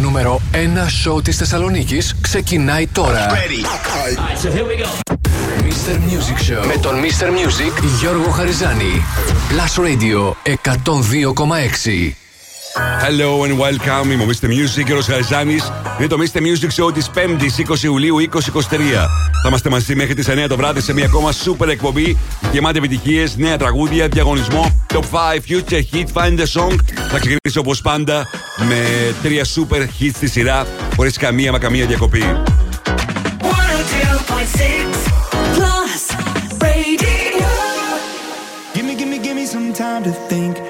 νούμερο 1 σοου της Θεσσαλονίκης ξεκινάει τώρα. Right, so here we go. Mr. Music Show με τον Mr. Music Γιώργο Χαριζάνη. Plus Radio 102,6. Hello and welcome. Είμαι ο Mr. Music και ο Χαριζάνη. Είναι το Mr. Music Show της 5η 20 Ιουλίου 2023. Θα είμαστε μαζί μέχρι τις 9 το βράδυ σε μια ακόμα super εκπομπή γεμάτη επιτυχίες, νέα τραγούδια, διαγωνισμό, top 5 future hit, find the song. Θα ξεκινήσω όπως πάντα με τρία super hits στη σειρά, χωρίς καμία μα καμία διακοπή. 102.6 Plus Radio. Gimme, gimme, gimme some time to think.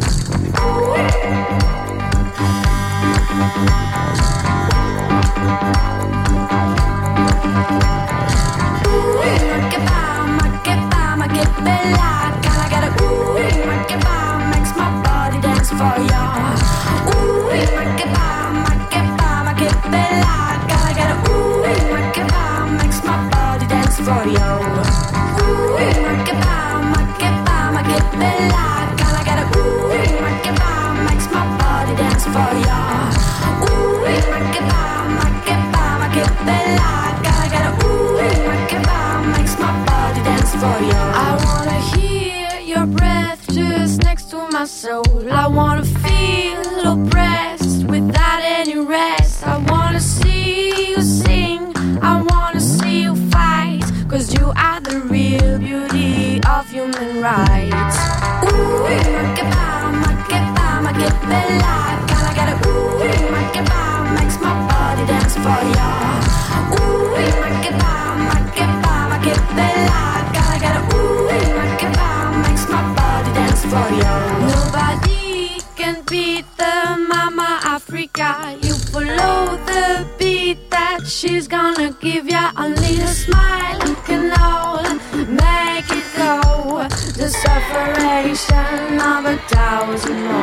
I wanna hear your breath just next to my soul. I wanna feel oppressed without any rest. I wanna see you sing. I wanna see you fight. Cause you are the real beauty of human rights. Ooh, make it bomb, make it bella. Girl, I got a ooh, it bomb, makes my body dance for ya. Ooh, make it bomb, make it bella. Nobody can beat the Mama Africa. You follow the beat that she's gonna give ya. Only a smile you can all make it go. The separation of a thousand more.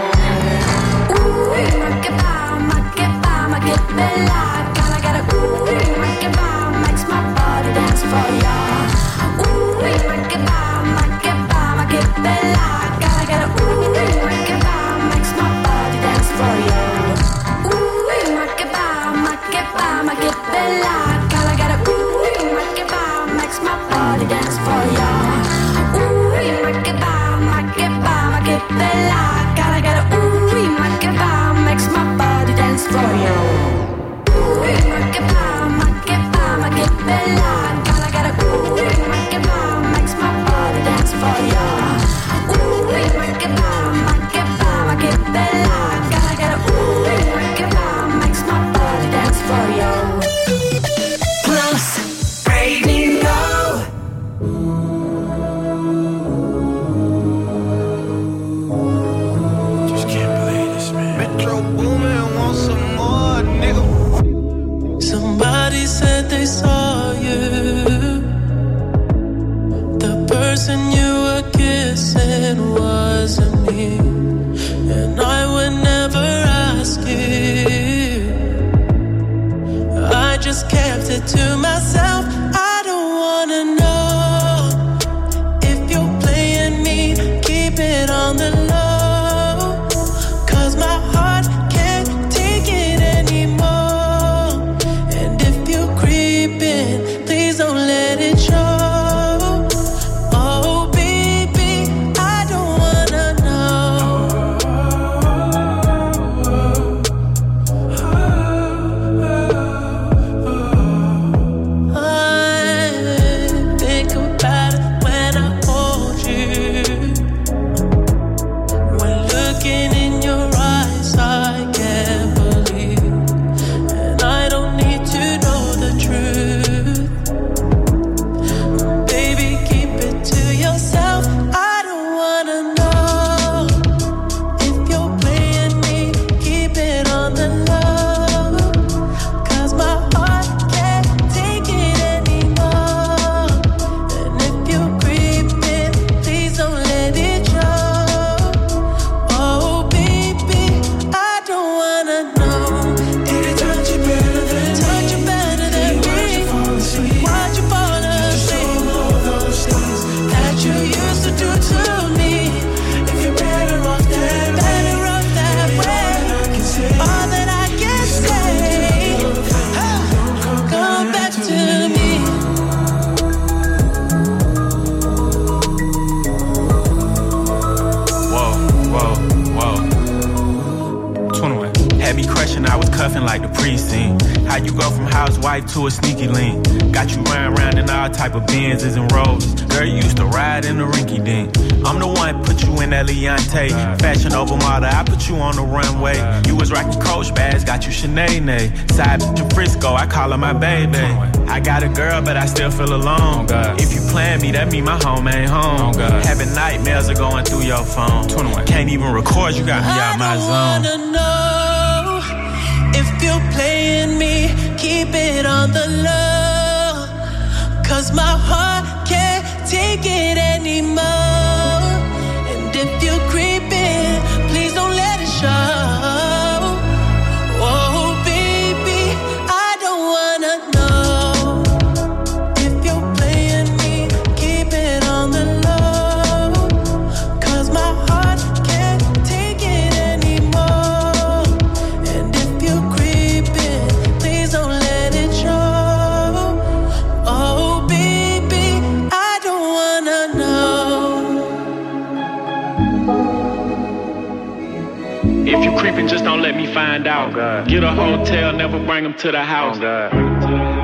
If you creeping, just don't let me find out. Oh Get a hotel, never bring them to the house. Oh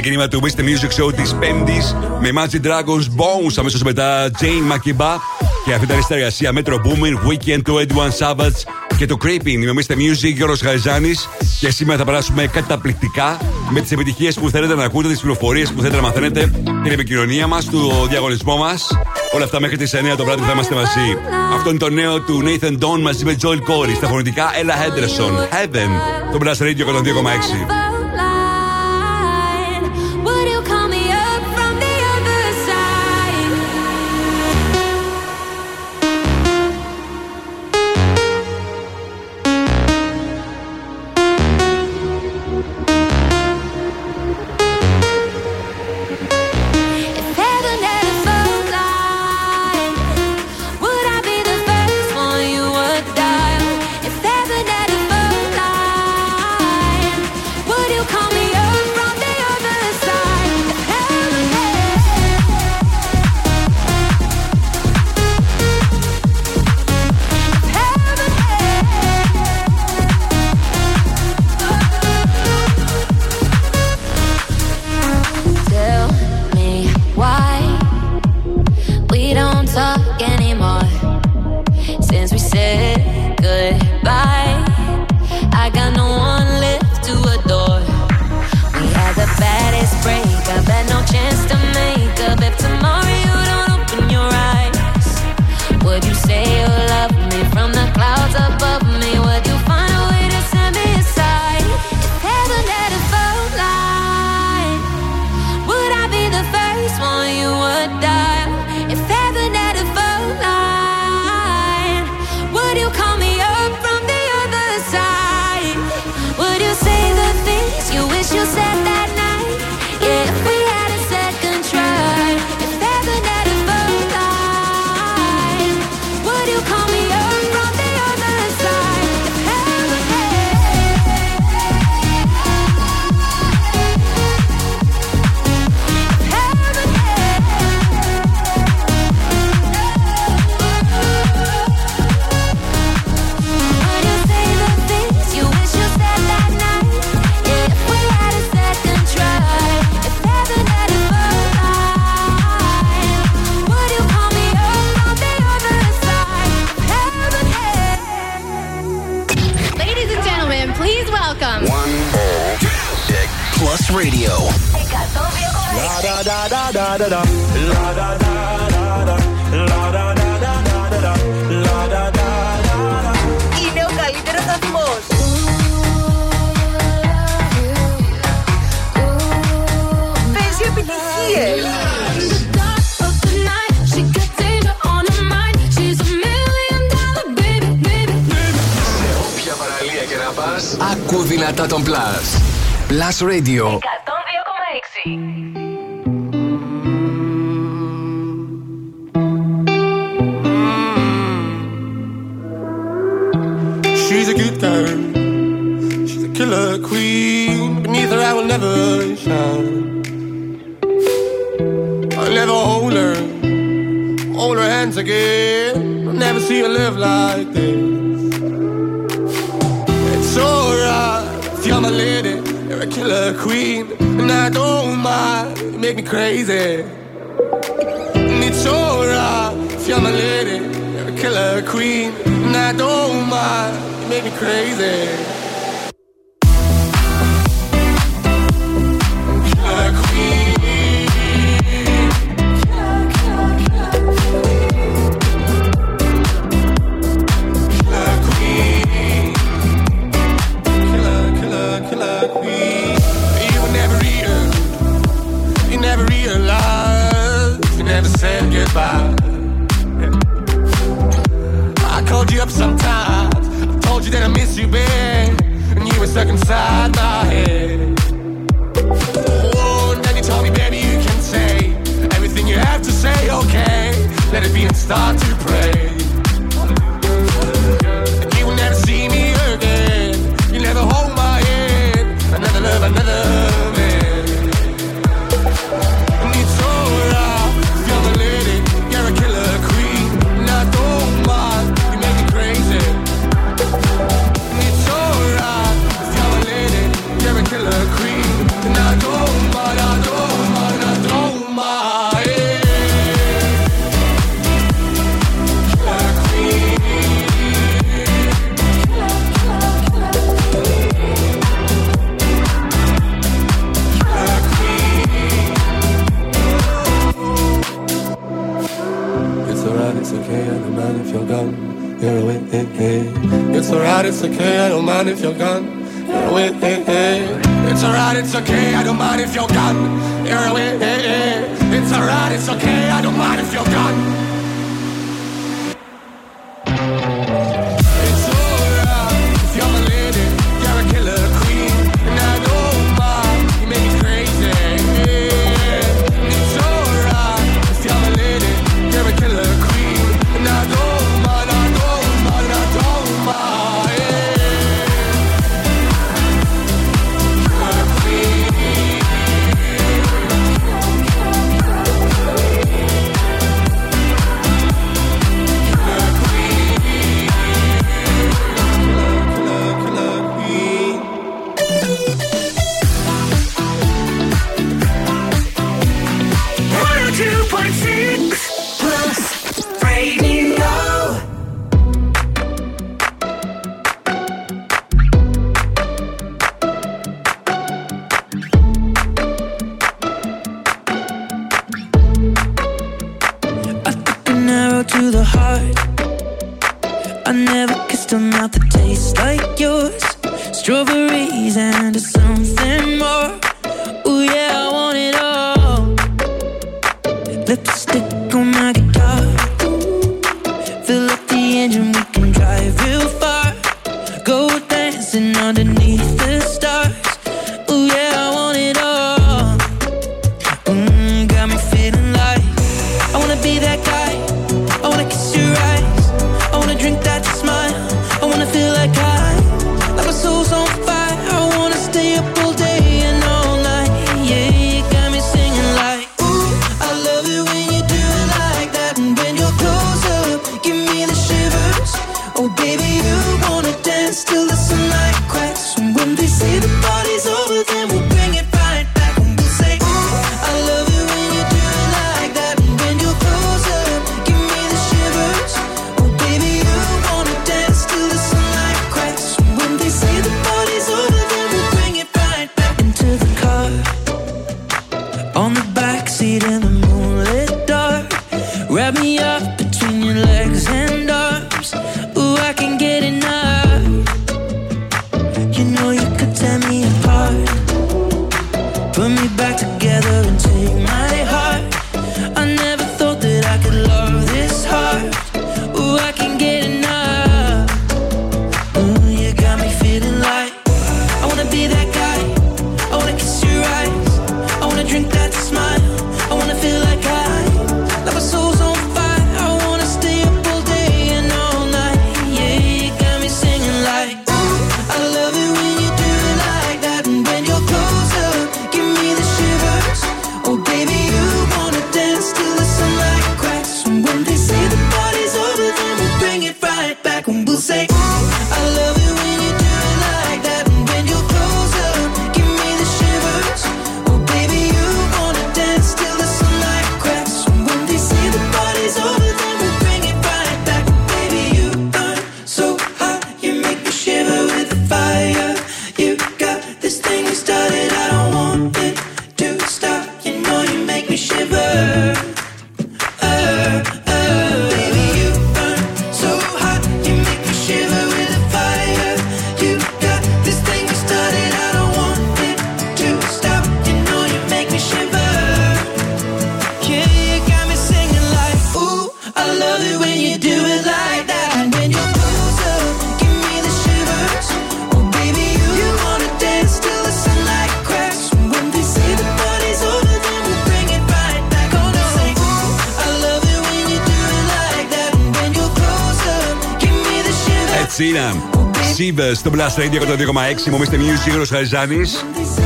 ξεκίνημα του Wish Music Show τη Πέμπτη με Magic Dragons Bones. Αμέσω μετά Jane Makiba και αυτή ήταν η συνεργασία Metro Boomin Weekend του Edwin Savage και το Creeping. Νομίστε Music, Γιώργο Γαϊζάνη. Και σήμερα θα περάσουμε καταπληκτικά με τις επιτυχίες που θέλετε να ακούτε, τις πληροφορίες που θέλετε να μαθαίνετε, την επικοινωνία μας, το διαγωνισμό μας. Όλα αυτά μέχρι τις 9 το βράδυ θα είμαστε μαζί. Αυτό είναι το νέο του Nathan Don μαζί με Joel Corey. Στα φωνητικά Ella Henderson. Heaven. Το Blast Radio 102,6. Radio. start to pray. it's okay, I don't mind if you're gone. You're away, eh, eh. It's alright, it's okay, I don't mind if you're gone. You're away, eh, eh. It's alright, it's okay, I don't mind if you're gone. μήνα. Σίβες στο Blast Radio 102,6. Μου είστε Music Γύρο Χαριζάνη.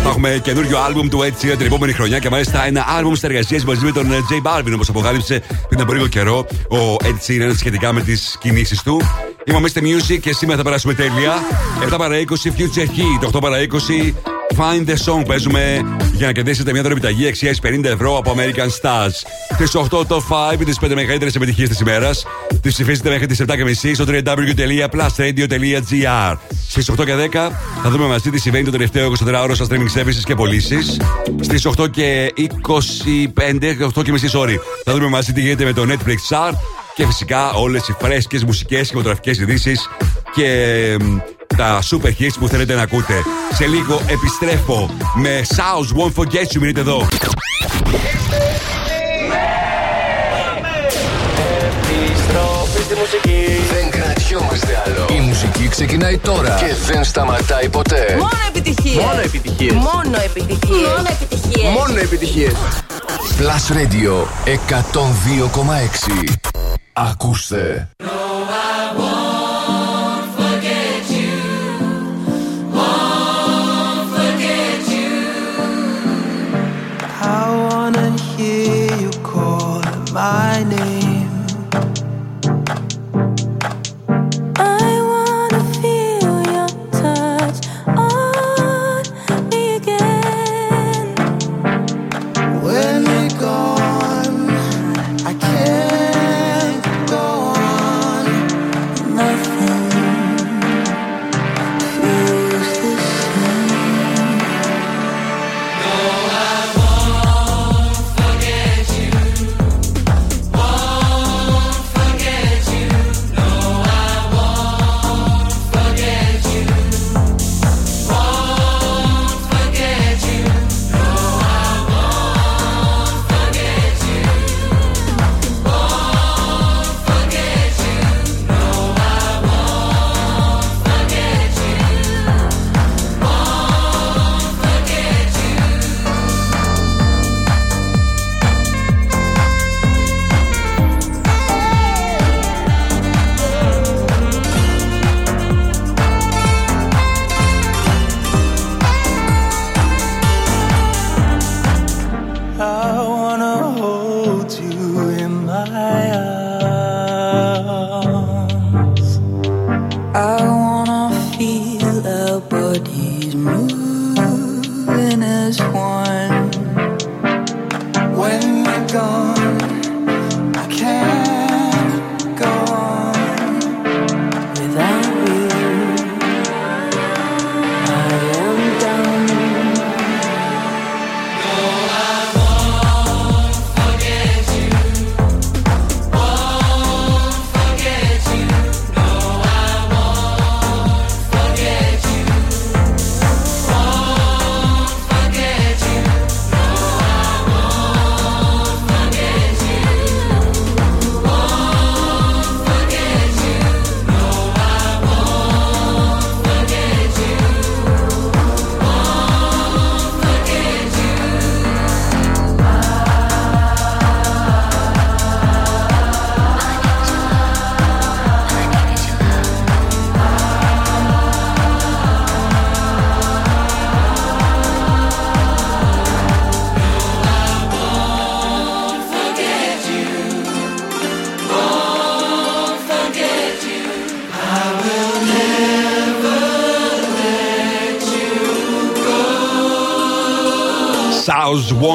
Θα έχουμε καινούριο άλμπουμ του έτσι Sheeran την επόμενη χρονιά και μάλιστα ένα άλμπουμ συνεργασίας μαζί με τον J Balvin όπως αποκάλυψε πριν από λίγο καιρό ο Ed Sheeran σχετικά με τις κινήσεις του. Είμαστε Music και σήμερα θα περάσουμε τέλεια. 7 παρα 20, Future Key. Το 8 παρα 20, Find the Song παίζουμε για να κερδίσετε μια δωρεπιταγή αξίας 50 ευρώ από American Stars. Στις 8 το 5 τις 5 μεγαλύτερες επιτυχίες της ημέρας. Τις ψηφίσετε μέχρι τις 7.30 στο www.plusradio.gr. Στις 8 και 10 θα δούμε μαζί τι συμβαίνει το τελευταίο 24ωρο στα streaming services και πωλήσεις. Στις 8 και 25, 8 και μισή, sorry, θα δούμε μαζί τι γίνεται με το Netflix Chart. Και φυσικά όλες οι φρέσκες μουσικές και ειδήσεις και τα super hits που θέλετε να ακούτε. Σε λίγο επιστρέφω με South Won't Forget You. Μείνετε εδώ. Επιστροφή στη μουσική. Δεν κρατιόμαστε άλλο. Η μουσική ξεκινάει τώρα και δεν σταματάει ποτέ. Μόνο επιτυχίες. Μόνο επιτυχίες. Μόνο επιτυχίες. Μόνο επιτυχίες. Μόνο επιτυχίες. Plus Radio 102,6. Ακούστε. I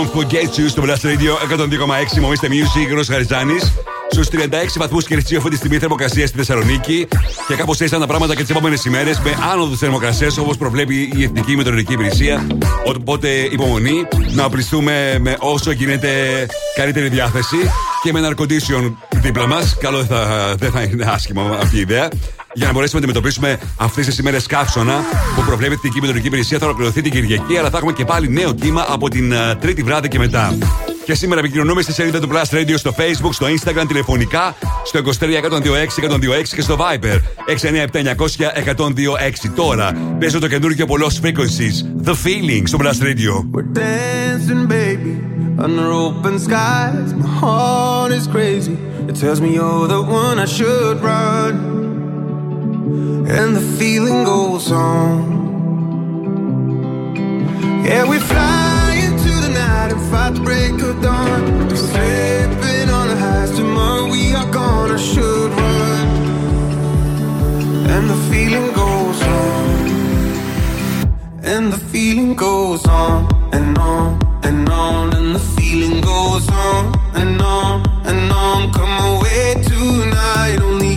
South Won't Forget You στο Blast Radio 102,6. Μομίστε Music, Ρος Χαριζάνη. Στους 36 βαθμούς Κελσίου αυτή τη στιγμή θερμοκρασία στη Θεσσαλονίκη. Και κάπως έτσι ήταν τα πράγματα και τις επόμενες ημέρες με άνοδο θερμοκρασία όπως προβλέπει η Εθνική Μετεωρολογική Υπηρεσία. Οπότε υπομονή να οπλιστούμε με όσο γίνεται καλύτερη διάθεση και με ένα air condition δίπλα μας. Καλό δεν θα, δεν θα είναι άσχημο αυτή η ιδέα. Για να μπορέσουμε να αντιμετωπίσουμε αυτές τις ημέρες καύσωνα που προβλέπει η Εθνική Μετεωρολογική Υπηρεσία. Θα ολοκληρωθεί την Κυριακή, αλλά θα έχουμε και πάλι νέο κύμα από την ε, Τρίτη βράδυ και μετά. Και σήμερα επικοινωνούμε στη σελίδα του Plus Radio στο Facebook, στο Instagram, τηλεφωνικά, στο 23 126 126 και στο Viber 697 Τώρα παίζω το καινούργιο πολλός frequencies. The Feeling στο Plus Radio. We're dancing, baby, under open skies. My heart is crazy. It tells me you're the one I should run. And the feeling goes on. Yeah, we fly into the night and fight the break of dawn. We're slipping on the highs. Tomorrow we are gonna should run. And the feeling goes on. And the feeling goes on and on and on. And the feeling goes on and on and on. Come away tonight, only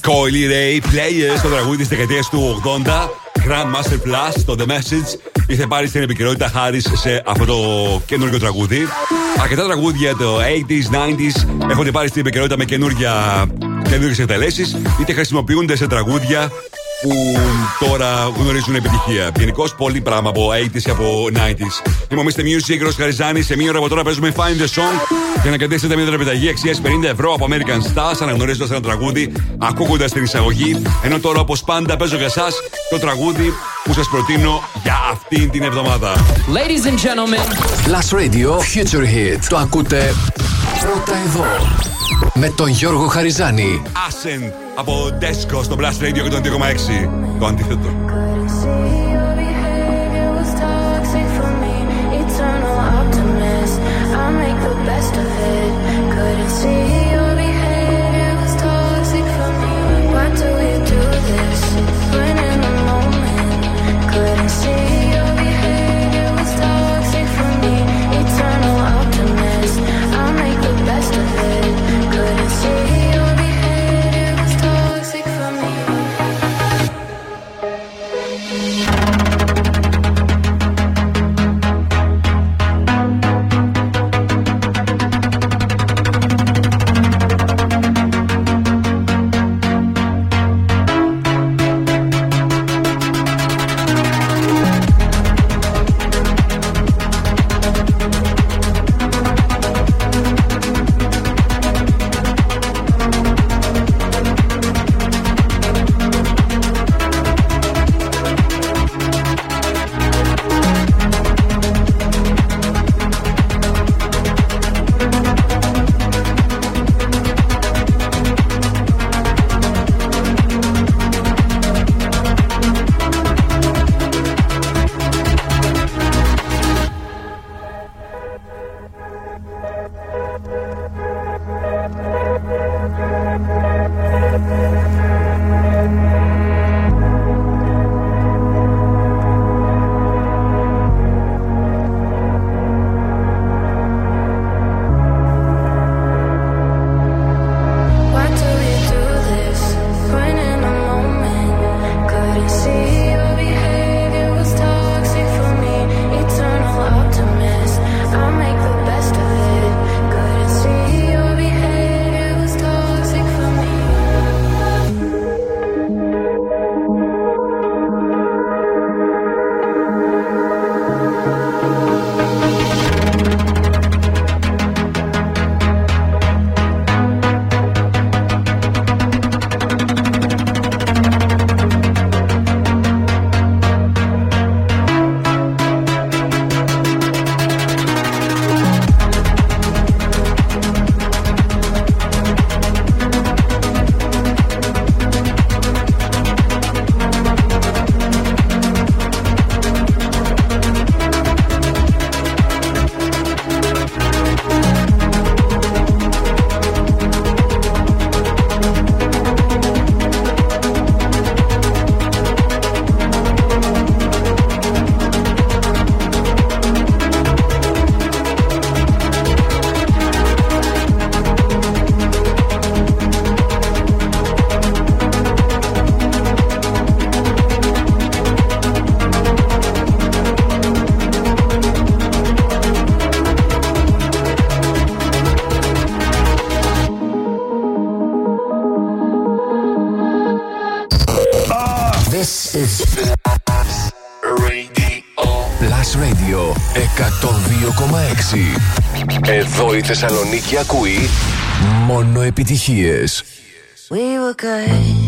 Coily Ray Players, το τραγούδι τη δεκαετία του 80. Grand Master Plus, το The Message. Ήρθε πάλι στην επικαιρότητα χάρη σε αυτό το καινούργιο τραγούδι. Αρκετά τραγούδια το 80s, 90s έχουν πάρει στην επικαιρότητα με καινούργια καινούργιες εκτελέσεις, είτε χρησιμοποιούνται σε τραγούδια που τώρα γνωρίζουν επιτυχία. Γενικώς πολύ πράγμα από 80s και από 90s. Είμαι ο Mr. Music, Ρο Χαριζάνης. Σε μία ώρα από τώρα παίζουμε Find the Song για να κερδίσετε μια δραπεταγή αξίας 50 ευρώ από American Stars, αναγνωρίζοντας ένα τραγούδι, ακούγοντας την εισαγωγή. Ενώ τώρα, όπως πάντα, παίζω για εσά το τραγούδι που σας προτείνω για αυτήν την εβδομάδα. Ladies and gentlemen, Plus Radio Future Hit. Το ακούτε πρώτα εδώ. Με τον Γιώργο Χαριζάνη. Ascent από Desco στο Blast Radio 102,6. Το αντίθετο. Η Θεσσαλονίκη ακούει μόνο επιτυχίες. We were good,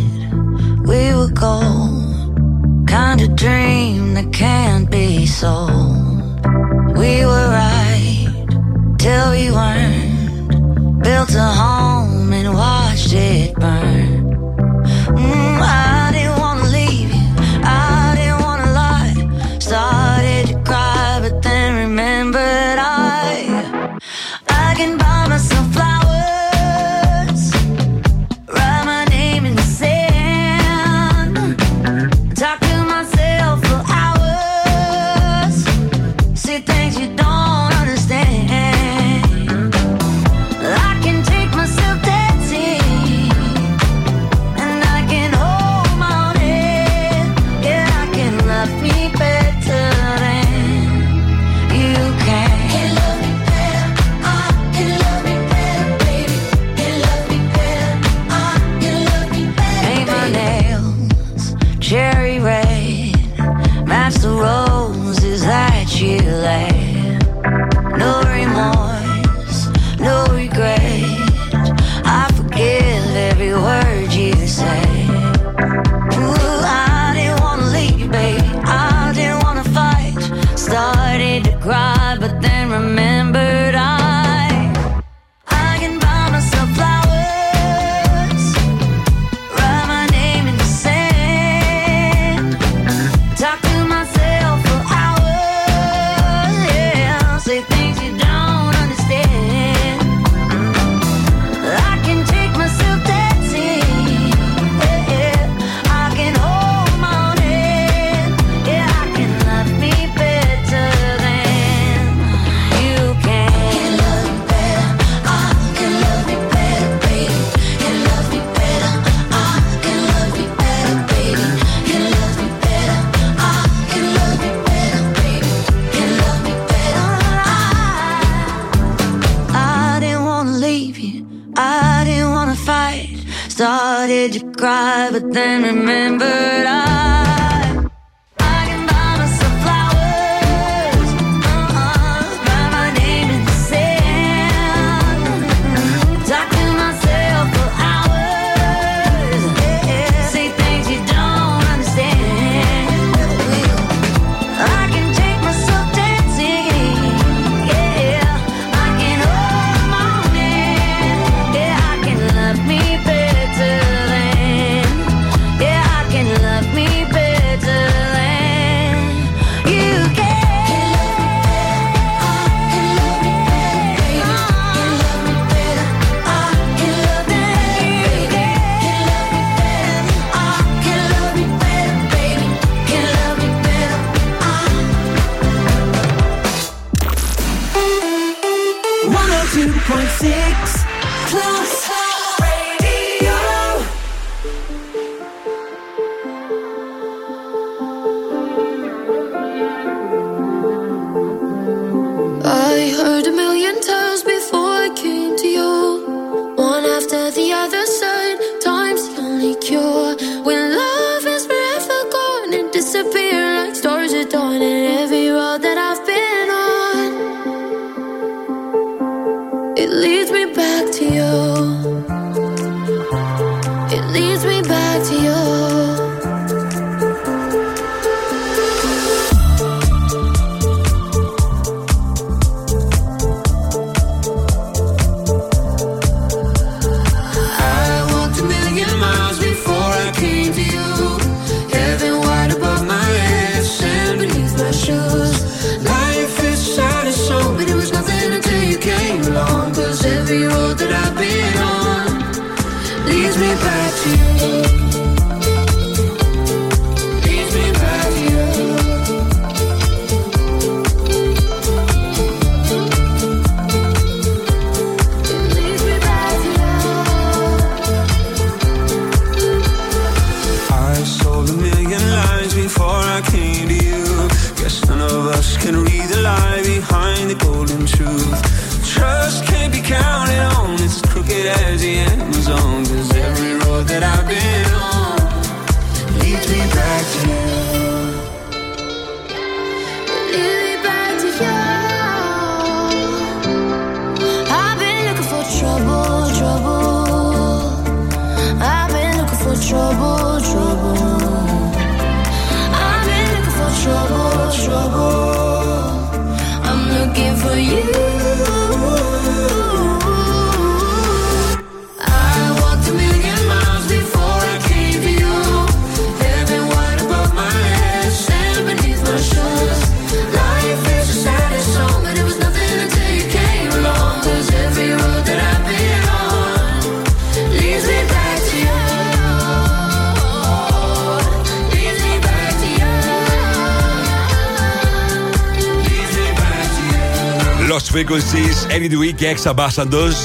Any Do και Ex Ambassadors.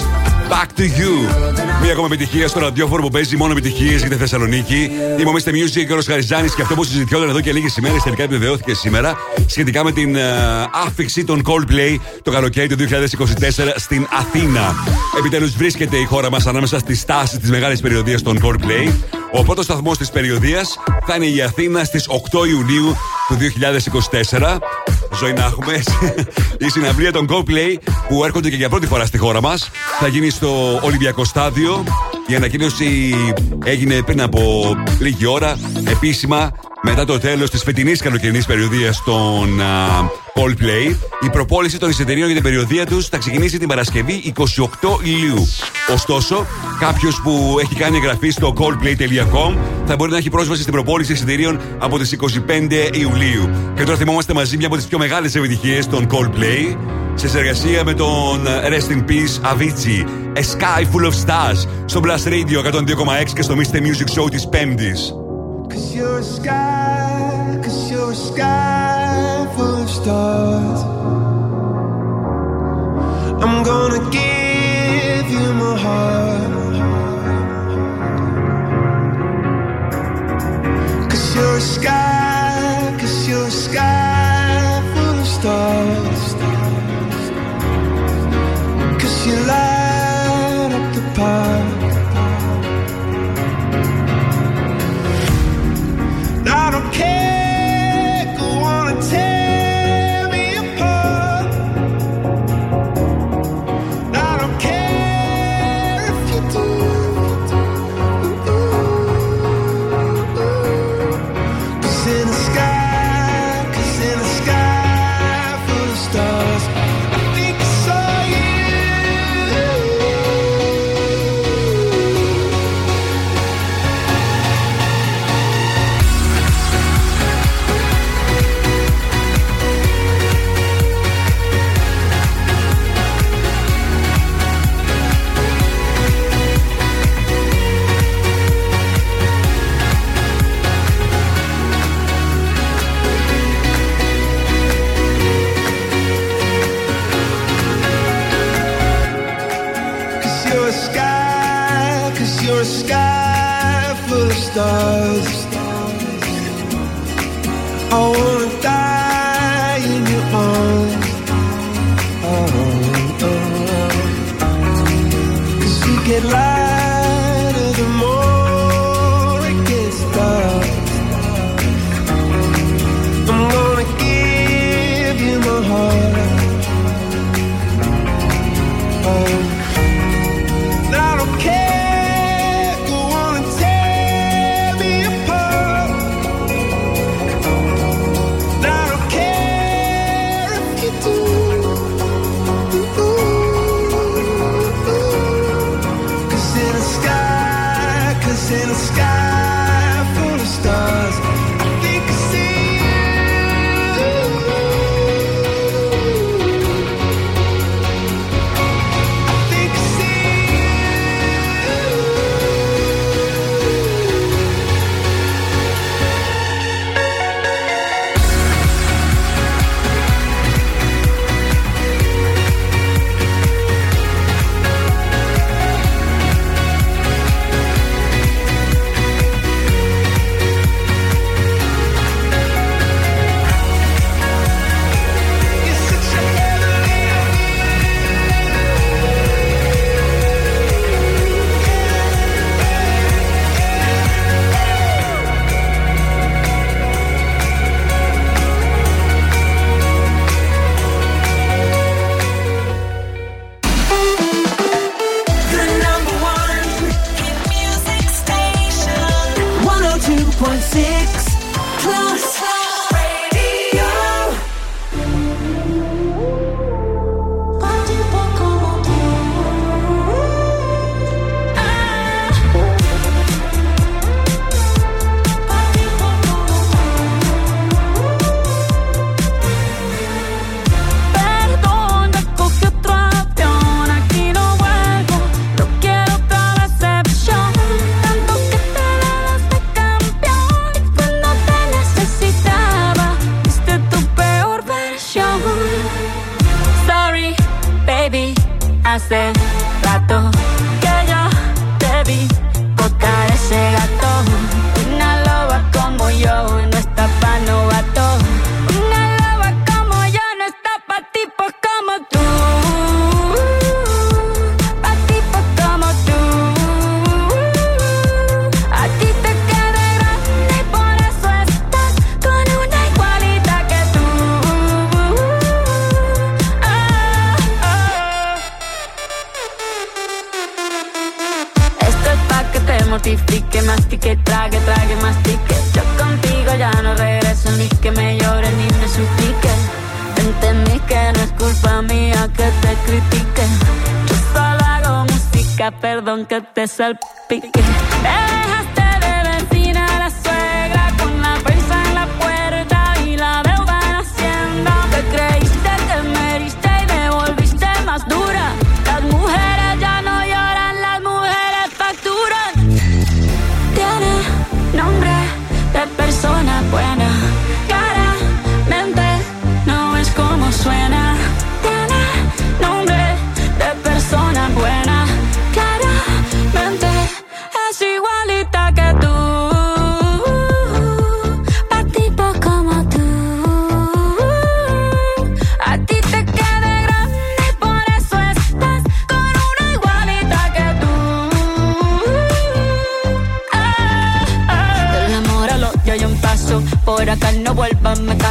Back to you. Μία ακόμα επιτυχία στο ραδιόφωνο που παίζει μόνο επιτυχίες για τη Θεσσαλονίκη. Είμαι ο Mr. Music και ο Χαριζάνης και αυτό που συζητιόταν εδώ και λίγες ημέρες τελικά επιβεβαιώθηκε σήμερα σχετικά με την ε, άφηξη των Coldplay το καλοκαίρι του 2024 στην Αθήνα. Επιτέλους βρίσκεται η χώρα μας ανάμεσα στις τάσεις της μεγάλης περιοδίας των Coldplay. Ο πρώτος σταθμός της περιοδίας θα είναι η Αθήνα στις 8 Ιουνίου του 2024. Ζωή να έχουμε. Η συναυλία των Coldplay που έρχονται και για πρώτη φορά στη χώρα μας θα γίνει στο Ολυμπιακό Στάδιο. Η ανακοίνωση έγινε πριν από λίγη ώρα επίσημα μετά το τέλος της φετινής καλοκαιρινής περιοδίας των α, Coldplay. Η προπόληση των εισιτηρίων για την περιοδία τους θα ξεκινήσει την Παρασκευή 28 Ιουλίου. Ωστόσο, κάποιος που έχει κάνει εγγραφή στο coldplay.com θα μπορεί να έχει πρόσβαση στην προπόληση εισιτηρίων από τις 25 Ιουλίου. Και τώρα θυμόμαστε μαζί μια από τις πιο μεγάλες επιτυχίες των Coldplay σε συνεργασία με τον Rest in Peace Avicii. A Sky Full of Stars στο Blast Radio 102,6 και στο Mr. Music Show της Πέμπτης. Cause you're a sky, cause you're a sky full of stars. I'm gonna give my heart. Cause you're a sky, culpa mía que te critique. Yo solo hago música, perdón que te salpique.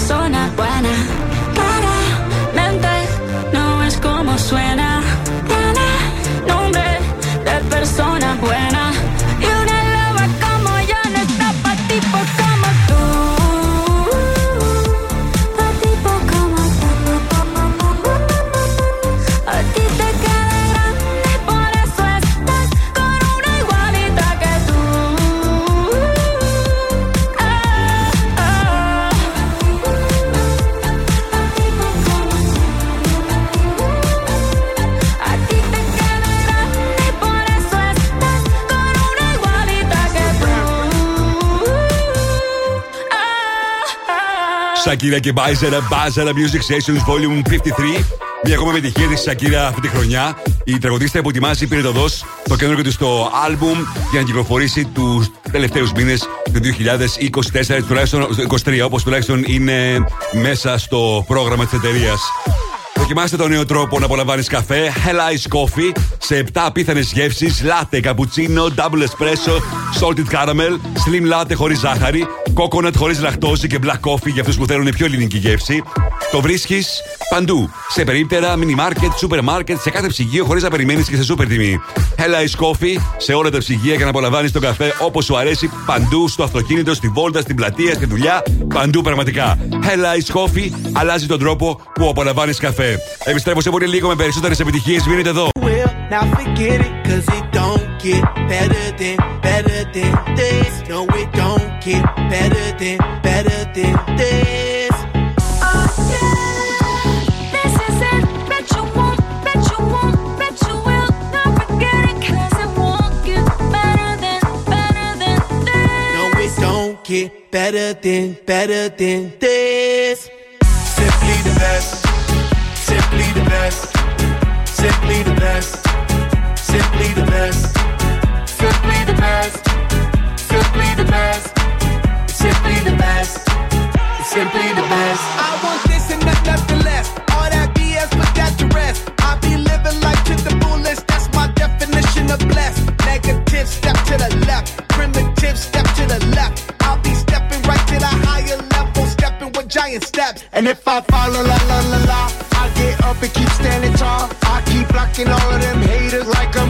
persona buena. Claramente no es como suena. Tiene nombre de persona buena. Σακύρα και Μπάιζερα, Μπάζερα Music Sessions Volume 53. Μια ακόμα επιτυχία της Σακύρα αυτή τη χρονιά. Η τραγουδίστρια που ετοιμάζει πήρε το δός το καινούργιο της στο άλμπουμ για να κυκλοφορήσει τους τελευταίους μήνες του 2024, τουλάχιστον 23, όπως τουλάχιστον είναι μέσα στο πρόγραμμα της εταιρείας. Δοκιμάστε τον νέο τρόπο να απολαμβάνεις καφέ Hell Ice Coffee σε 7 απίθανες γεύσεις: latte, cappuccino, double espresso, salted caramel, slim latte χωρίς ζάχαρη, coconut χωρίς λακτόζη και black coffee για αυτούς που θέλουν πιο ελληνική γεύση. Το βρίσκεις παντού. Σε περίπτερα, mini market, super market, σε κάθε ψυγείο χωρίς να περιμένεις και σε super τιμή. Hell Ice Coffee σε όλα τα ψυγεία για να απολαμβάνεις τον καφέ όπως σου αρέσει παντού, στο αυτοκίνητο, στη βόλτα, στην πλατεία, στη δουλειά, παντού πραγματικά. Hell Ice Coffee αλλάζει τον τρόπο που απολαμβάνεις καφέ. Επιστρέφω σε πολύ λίγο με περισσότερες επιτυχίες. Μείνετε εδώ. will. Now forget it, cause it don't get better than, better than this. No, it don't get better than, better than this. Oh, this is it. Bet you won't, bet you won't, bet you will not forget it. 'Cause it won't get better than, better than this. No, it don't get better than, better than this. Simply the best, simply the best, simply the best, simply the best, simply the best, It's simply the best. I want this and not nothing less. All that BS, put that to rest. I be living life to the fullest. That's my definition of blessed. Negative, step to the left. Primitive, step to the left. I'll be stepping right to the higher level, stepping with giant steps. And if I follow la la la la, I get up and keep standing tall. I keep blocking all of them haters like I'm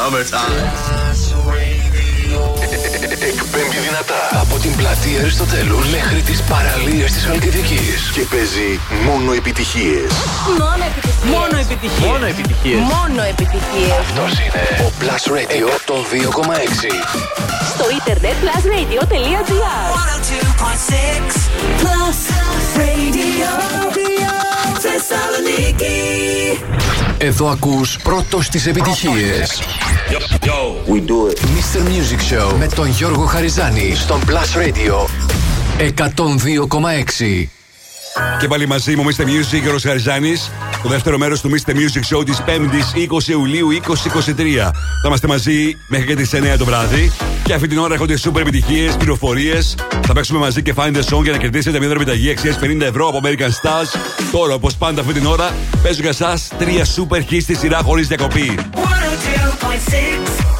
summertime. Εκπέμπει δυνατά από την πλατεία Αριστοτέλους μέχρι τις παραλίες της Χαλκιδικής. Και παίζει μόνο επιτυχίες. Μόνο επιτυχίες. Μόνο επιτυχίες. Μόνο επιτυχίες. Μόνο επιτυχίες. Αυτός είναι ο Plus Radio των 2,6. Στο ίντερνετ plusradio.gr Plus Radio Θεσσαλονίκη Εδώ ακούς πρώτος τις επιτυχίες. We do it. Mr. Music Show με τον Γιώργο Χαριζάνη στον Plus Radio 102,6. Και πάλι μαζί μου, Mr. Music, ο Ροσχαριζάνη. Το δεύτερο μέρος του Mr. Music Show της 5η 20 Ιουλίου 2023. Θα είμαστε μαζί μέχρι και τις 9 το βράδυ. Και αυτή την ώρα έχονται super επιτυχίες, πληροφορίες. Θα παίξουμε μαζί και find the song για να κερδίσετε μια δωρεάν επιταγή αξίας 50 ευρώ από American Stars. Τώρα, όπως πάντα αυτή την ώρα, παίζω για εσά τρία super hits στη σειρά χωρίς διακοπή. 102.6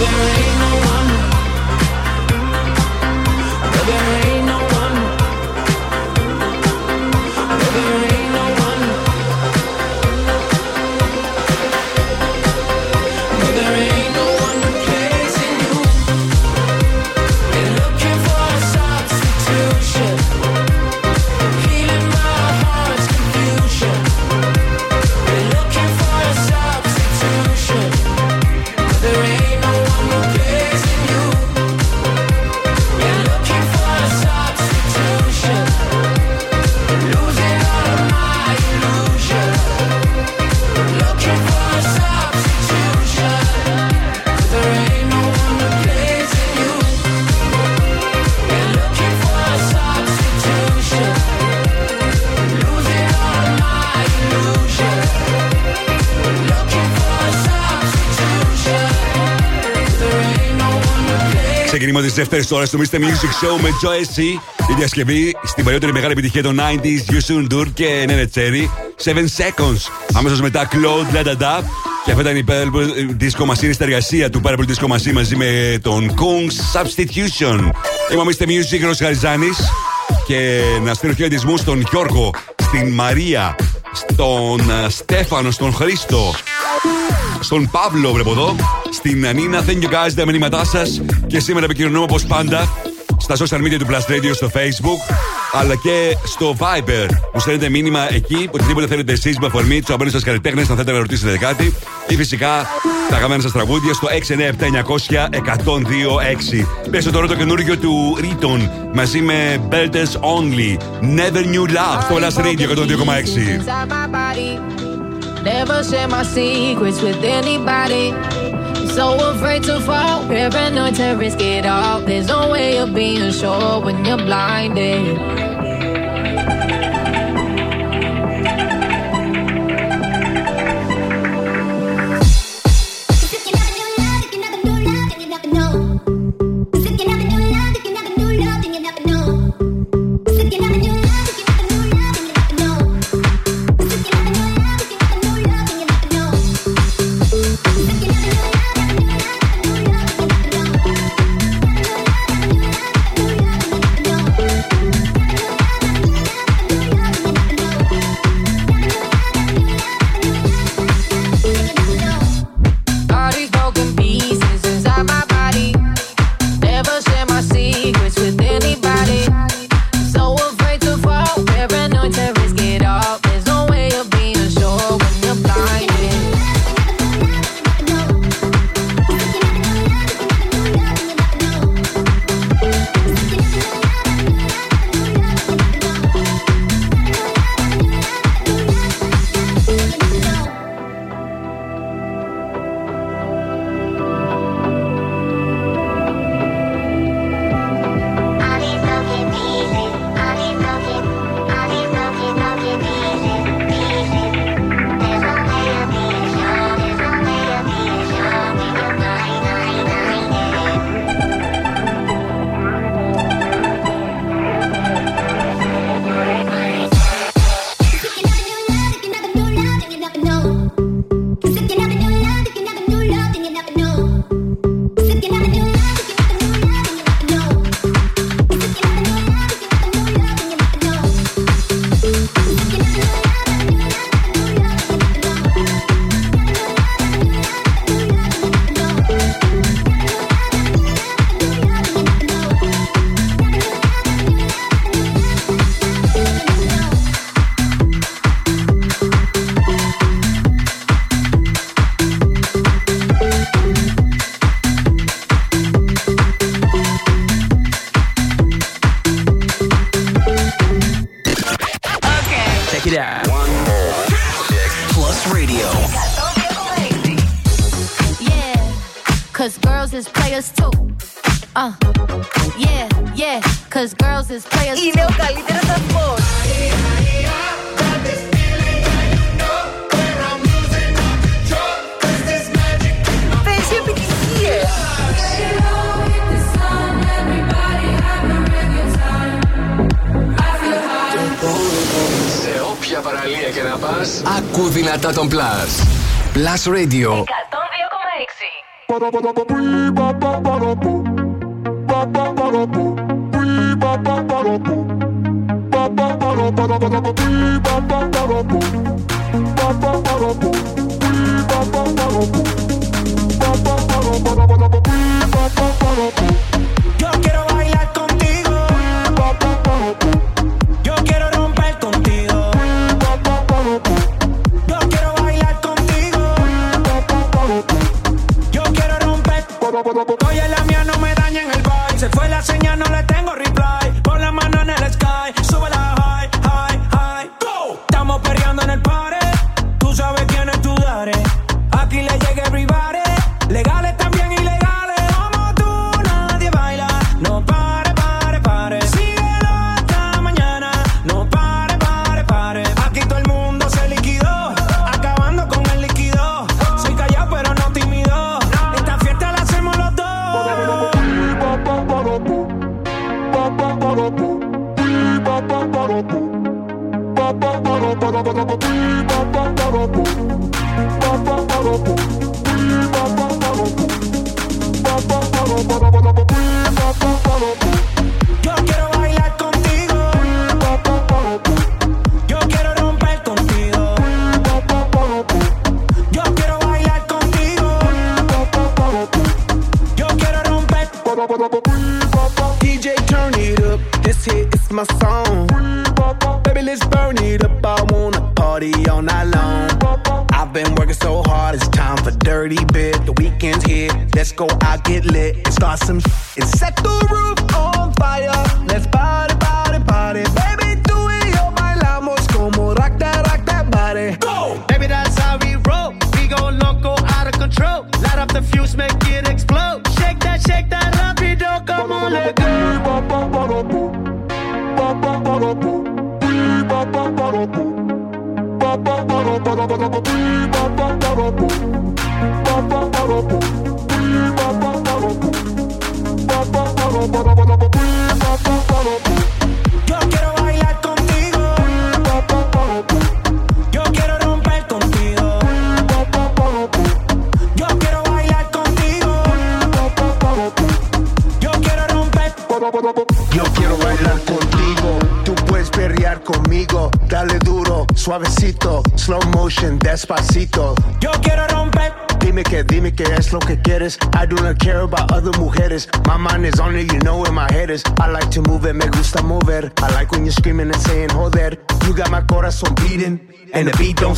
there ain't no. Ξεκινάμε τι δεύτερε ώρε του Mr. Music Show με Joe S. Η διασκευή στην παλιότερη μεγάλη επιτυχία των 90s, You Soon Do και Nene Cherry. 7 Seconds. Αμέσως μετά Claude La Da Da. Και αυτή ήταν η Purple Disco Machine, η συνεργασία του Purple Disco Machine μαζί με τον Kung's Substitution. Είμαι ο Mr. Music, Ρος Χαριζάνη. Και να στείλω χαιρετισμούς στον Γιώργο, στην Μαρία, στον ε, Στέφανο, στον Χρήστο, στον Παύλο, βλέπω εδώ, στην Νίνα. Thank you guys τα μηνύματά σας. Και σήμερα επικοινωνούμε όπως πάντα στα social media του Plus Radio, στο Facebook, αλλά και στο Viber. Μου στέλνετε μήνυμα εκεί, οτιδήποτε θέλετε εσείς με αφορμή τους αγαπημένου σας καλλιτέχνες, αν θέλετε να ρωτήσετε κάτι. Ή φυσικά τα αγαπημένα σας τραγούδια στο 697-900-1026. Πέσω τώρα το καινούργιο του Riton μαζί με Belters Only. Never New Love στο Plus Radio 102,6. inside my body. Never share my secrets with anybody. So afraid to fall, paranoid to risk it all. There's no way of being sure when you're blinded. cause girls is players too. Uh, yeah, yeah, cause girls is players too. Είναι ο καλύτερος σταθμός. Παίζει επιτυχίες. Σε όποια παραλία και να πας, άκου δυνατά τον Plus. Plus Radio Bye.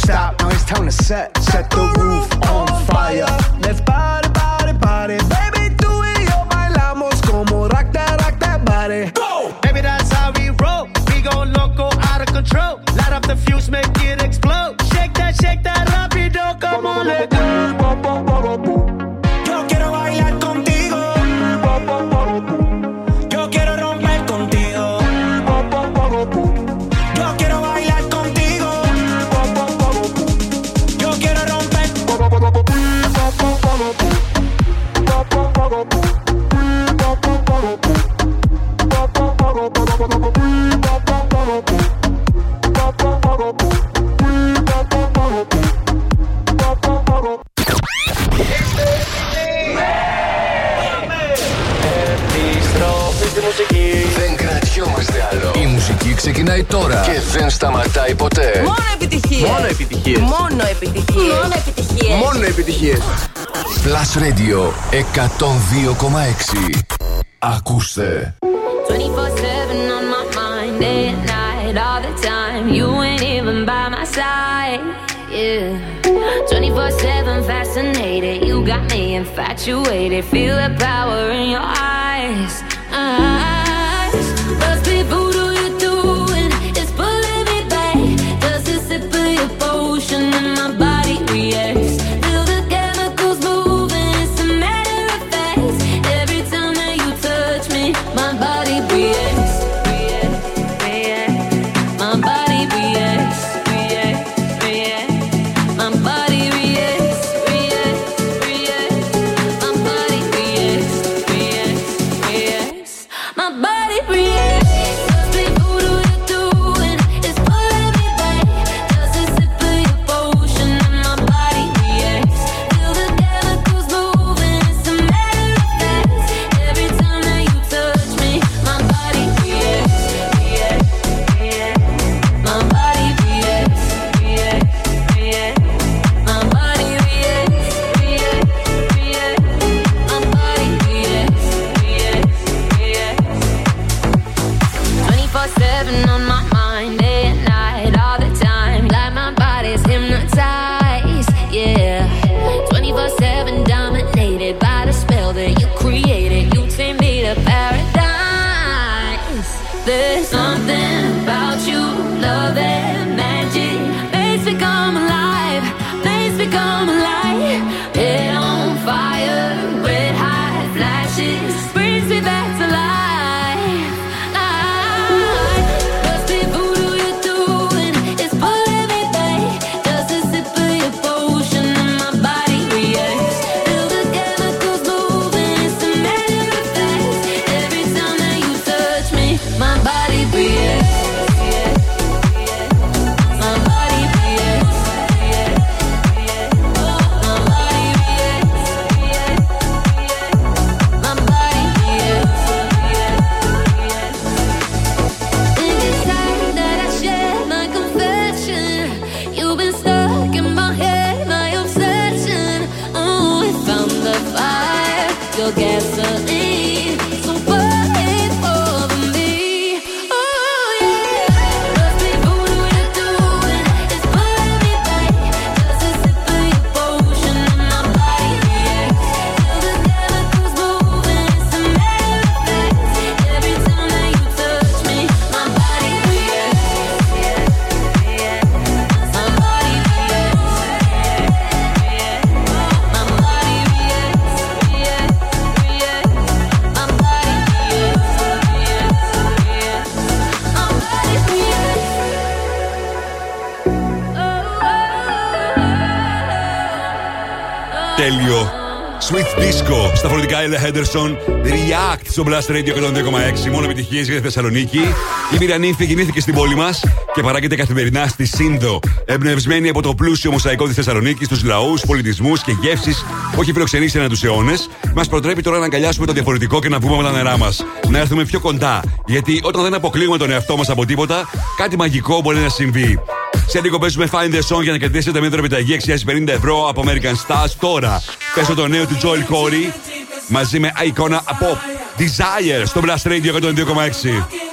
stop. Now it's time to set, set the Plus Radio 102,6 Ακούστε 24-7 all the time. You even by my side Yeah. 24-7 fascinated. You got me infatuated. Feel the power in your eyes. Henderson. React στο Blast Radio 102,6. Μόνο επιτυχίες για τη Θεσσαλονίκη. Η Μοιρανύμφη γεννήθηκε στην πόλη μας και παράγεται καθημερινά στη Σύνδο. Εμπνευσμένη από το πλούσιο μοσαϊκό της Θεσσαλονίκης, τους λαούς, πολιτισμούς και γεύσεις που έχει φιλοξενήσει ανά τους αιώνες, μας προτρέπει τώρα να αγκαλιάσουμε το διαφορετικό και να βγούμε από τα νερά μας. Να έρθουμε πιο κοντά. Γιατί όταν δεν αποκλείουμε τον εαυτό μας από τίποτα, κάτι μαγικό μπορεί να συμβεί. Σε λίγο παίζουμε Find the Song για να κερδίσετε μέτρο επιταγή 650 ευρώ από American Stars. Τώρα πέσω το νέο του Joel Corey μαζί με εικόνα από Desire στο Blast Radio 102,6.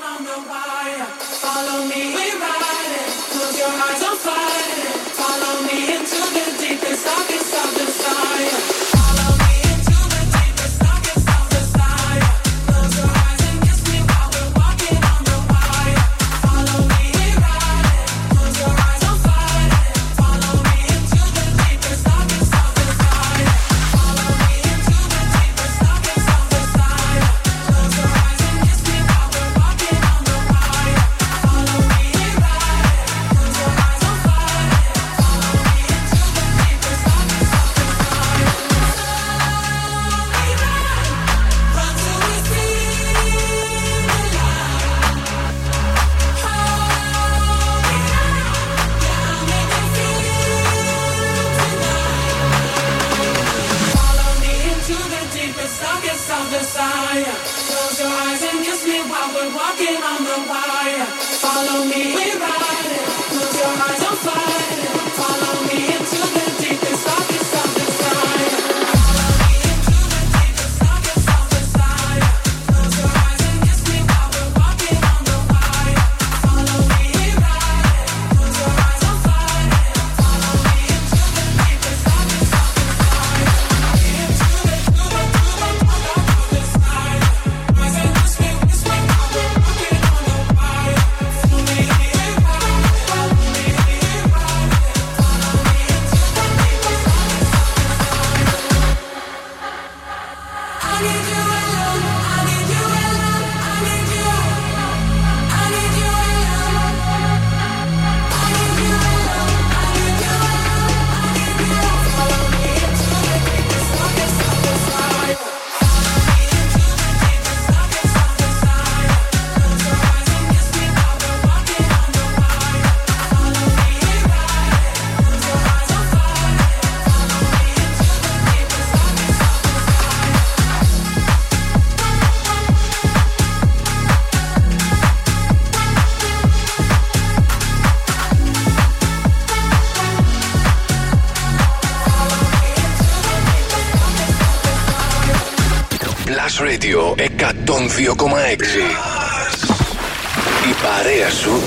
Η παρέα σου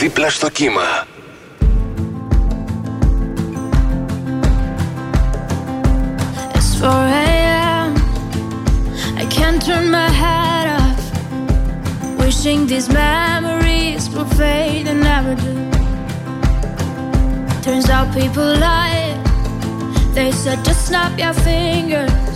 δίπλα στο κύμα. It's 4 a.m. I can't turn my head off. Wishing these memories will fade and never do. Turns out people lie. They said just snap your fingers.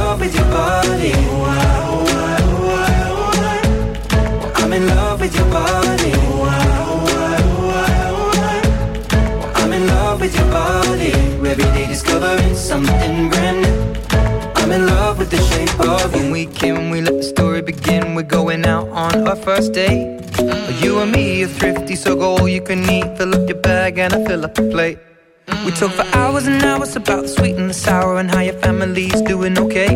When we let the story begin. We're going out on our first date. You and me are thrifty, so go all you can eat. Fill up your bag and I fill up the plate. We talk for hours and hours about the sweet and the sour and how your family's doing okay.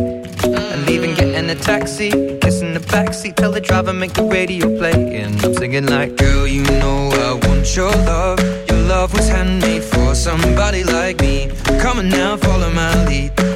And leaving, getting a taxi, kissing the backseat, tell the driver make the radio play. And I'm singing like, girl, you know I want your love. Your love was handmade for somebody like me. Come on now, follow my lead.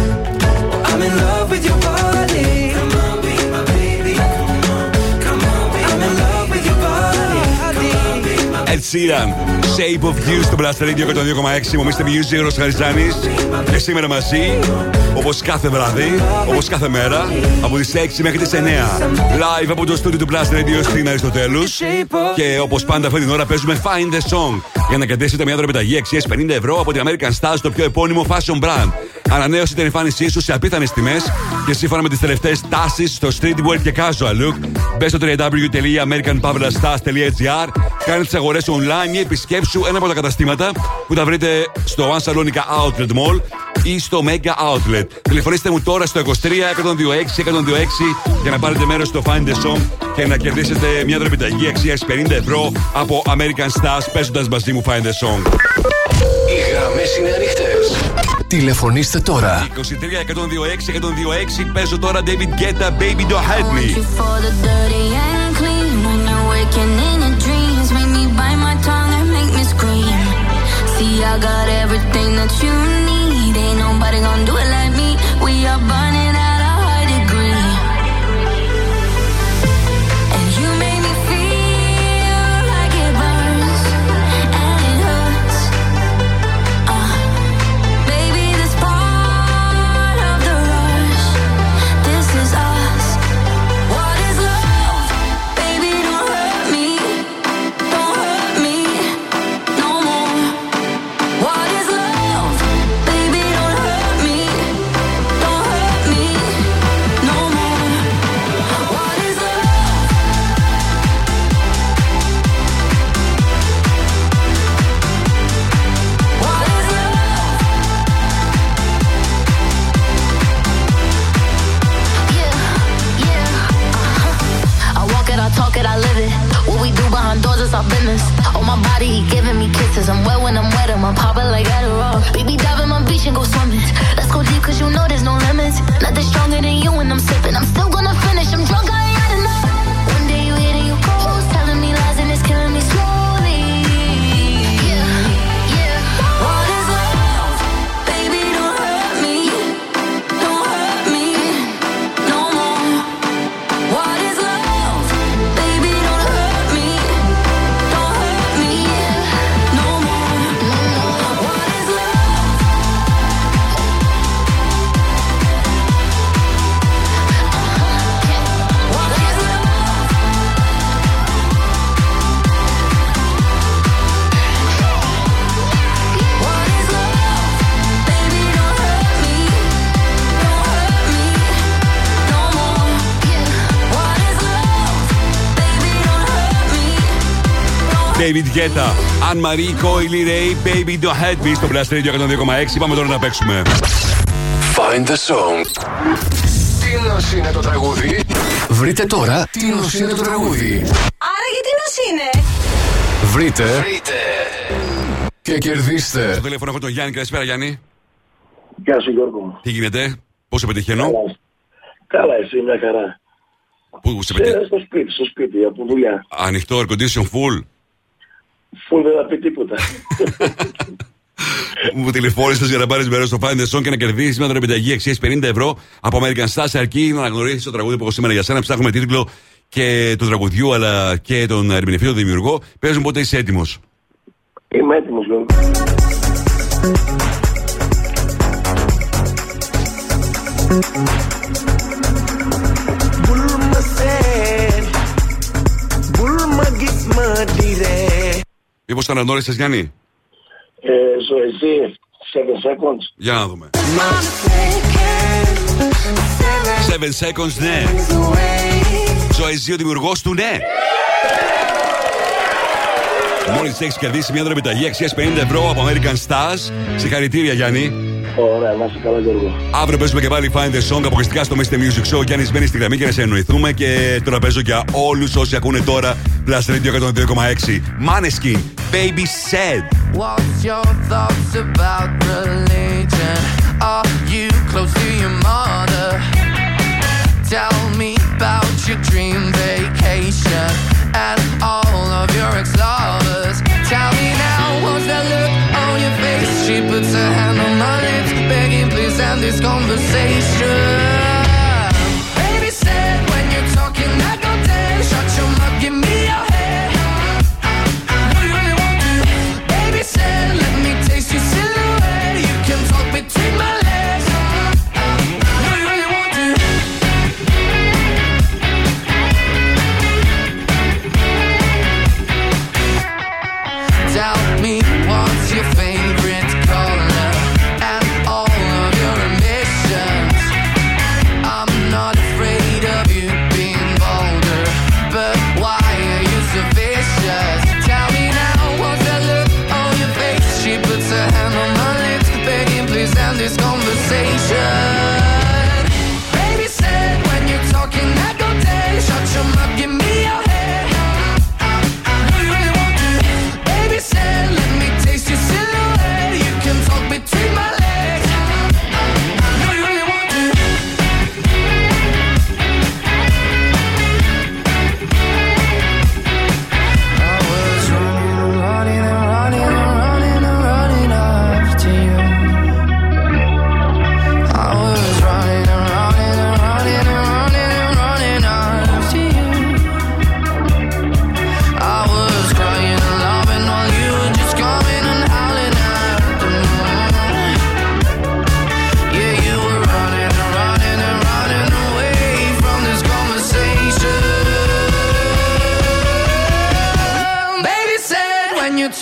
I'm in love with your body. Come on, be my baby. Come on, come on, be I'm in love with your body. Come on, be my Ed Sheeran. Shape of You στο Blast Radio 102,6. Μομίστε Music, Ρος Χαριζάνης. Και σήμερα μαζί, όπως κάθε βράδυ, όπως κάθε μέρα, από τις 6 μέχρι τις 9. Live από το στούντιο του Blast Radio στην Αριστοτέλους. Και όπως πάντα αυτή την ώρα παίζουμε Find the Song. Για να κρατήσετε μια δωρεπιταγή αξίας 50 ευρώ από την American Stars, το πιο επώνυμο fashion brand. Ανανέωσε την εμφάνισή σου σε απίθανες τιμές και σύμφωνα με τις τελευταίες τάσεις στο streetwear και casual look. Μπες στο www.americanpavlastars.gr, κάνε τις αγορές σου online ή επισκέψου ένα από τα καταστήματα που τα βρείτε στο One Salonica Outlet Mall ή στο Mega Outlet. Τηλεφωνήστε μου τώρα στο 23 126 126 για να πάρετε μέρος στο Find the Song και να κερδίσετε μια δωρεπιταγή αξίας 50 ευρώ από American Stars παίζοντας μαζί μου Find the Song. Οι γραμμές είναι ανοιχτές. Τηλεφωνήστε τώρα. 23 126 126 παίζω τώρα David Guetta Baby Don't Hide Me. For the dirty and clean, when you're waking in your dreams, make me bite my tongue and make me scream. See, I got everything that you need. Ain't nobody gonna do it like me. We are burning David Guetta, Αν Marie, Coily Ray, Baby Don't Hide Me στο Blast Radio 102,6. Πάμε τώρα να παίξουμε. Find the song. Τι νος είναι το τραγούδι; Βρείτε τώρα τι νος είναι το τραγούδι; Άρα γιατί νος είναι; Βρείτε. Βρείτε. Και κερδίστε. Στο τηλέφωνο έχω τον Γιάννη. Καλησπέρα, Γιάννη. Γεια σου Γιώργο μου. Τι γίνεται, Πόσο πετυχαίνω; Καλά, Καλά εσύ μια χαρά. Πού σε Σε, πετυχαίνω; στο σπίτι, στο σπίτι, από δουλειά. Ανοιχτό air condition full. Φουλ δεν θα πει τίποτα. Μου τηλεφώνησες για να πάρεις μέρος στο Find the Song και να κερδίσεις μια δωρεπιταγή αξία 50 ευρώ από American Stars. Αρκεί να αναγνωρίσεις το τραγούδι που έχω σήμερα για σένα. Ψάχνουμε τίτλο και του τραγουδιού αλλά και τον ερμηνευτή, τον δημιουργό. Παίζουν πότε είσαι έτοιμος. Είμαι έτοιμος Γιώργο. Bulma sen Bulma gitme dire Μήπως το αναγνώρισε, Γιάννη; Ε, Ζωεζή, 7 seconds. Για να δούμε. 7 seconds, ναι. Ζωεζή, ο δημιουργός του, ναι. Μόλις έχεις κερδίσει μια δωρεπιταγή αξίας 50 ευρώ από American Stars. Συγχαρητήρια, Γιάννη. Ωραία, να είσαι καλά Γιώργο. Αύριο παίζουμε και πάλι Find the Song αποκλειστικά στο Mr. Music Show. Γιάννη μπαίνει στη γραμμή και να σε εννοηθούμε. Και τώρα παίζω για όλου όσοι ακούνε τώρα Plus Radio 102,6. Maneskin, Baby Said. What's your thoughts about religion? Are you close to your mother? Tell me about your dream vacation and all of your ex-lovers. Tell me now, what's that look on your face? She puts her hand on my lips, begging please end this conversation. Baby said when you're talking, I go dead. Shut your mouth, give me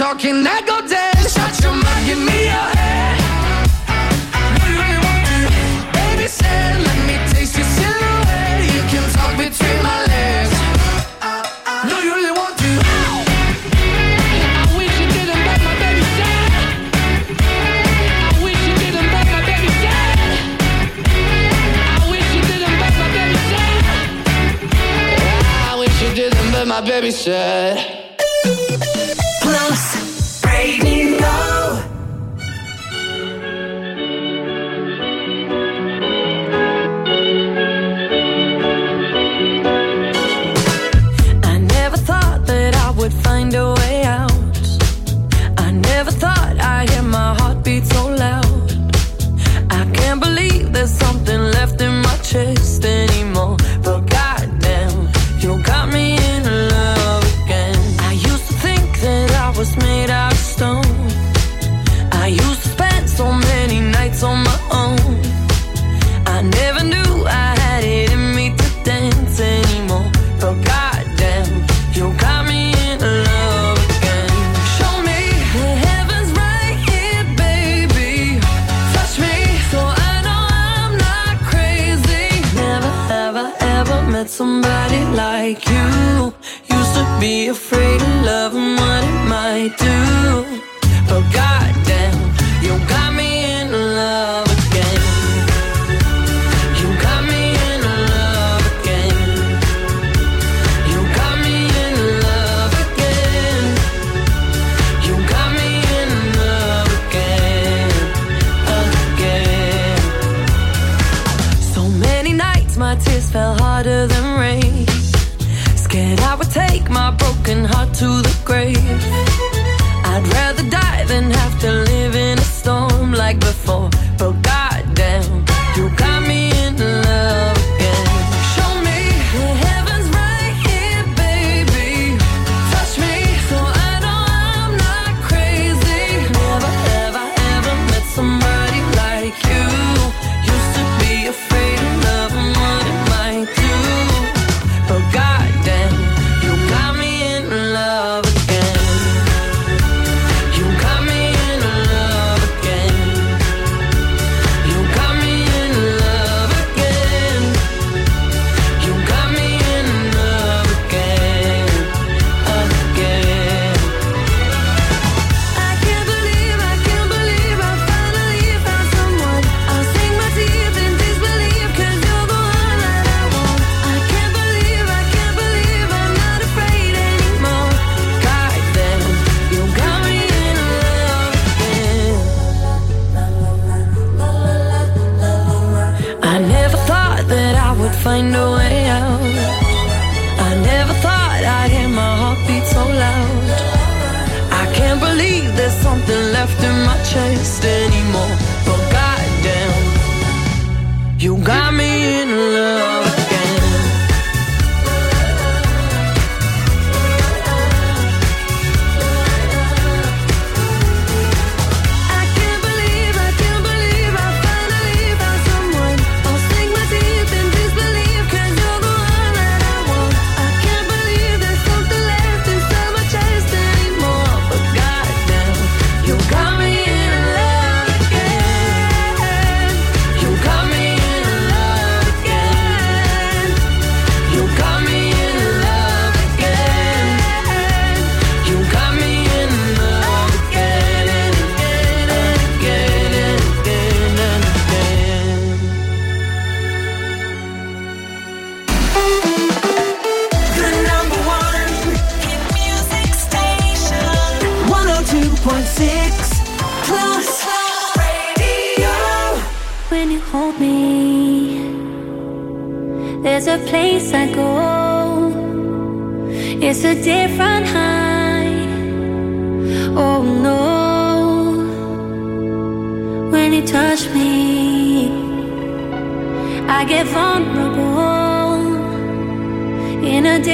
talking, I go dance. Shut your mouth, give me your hand. What do you want to Baby said, let me taste your silhouette. You can talk between my legs. You really want to. I wish you didn't my baby. I wish you didn't my baby. I wish you didn't my baby. I wish you didn't my baby said.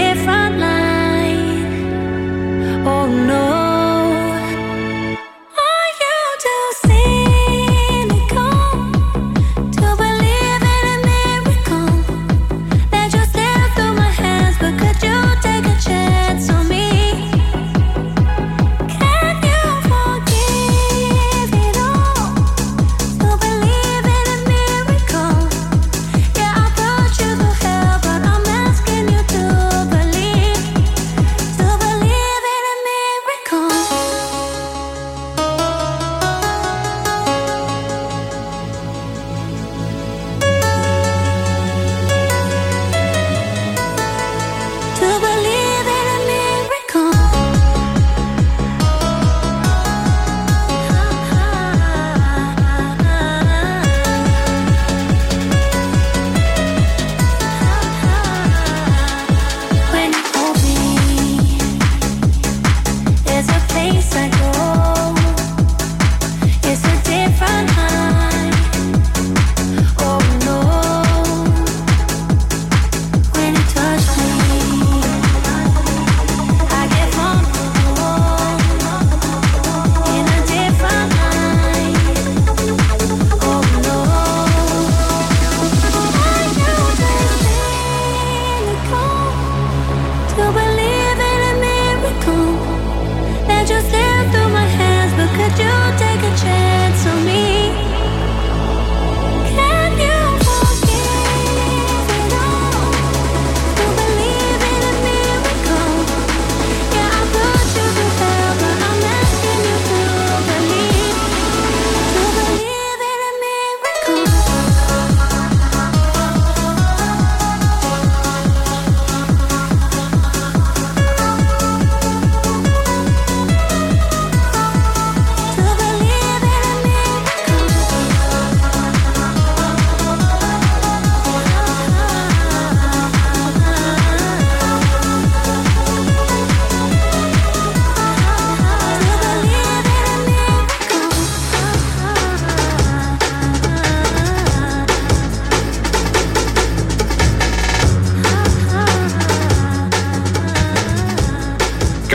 different life.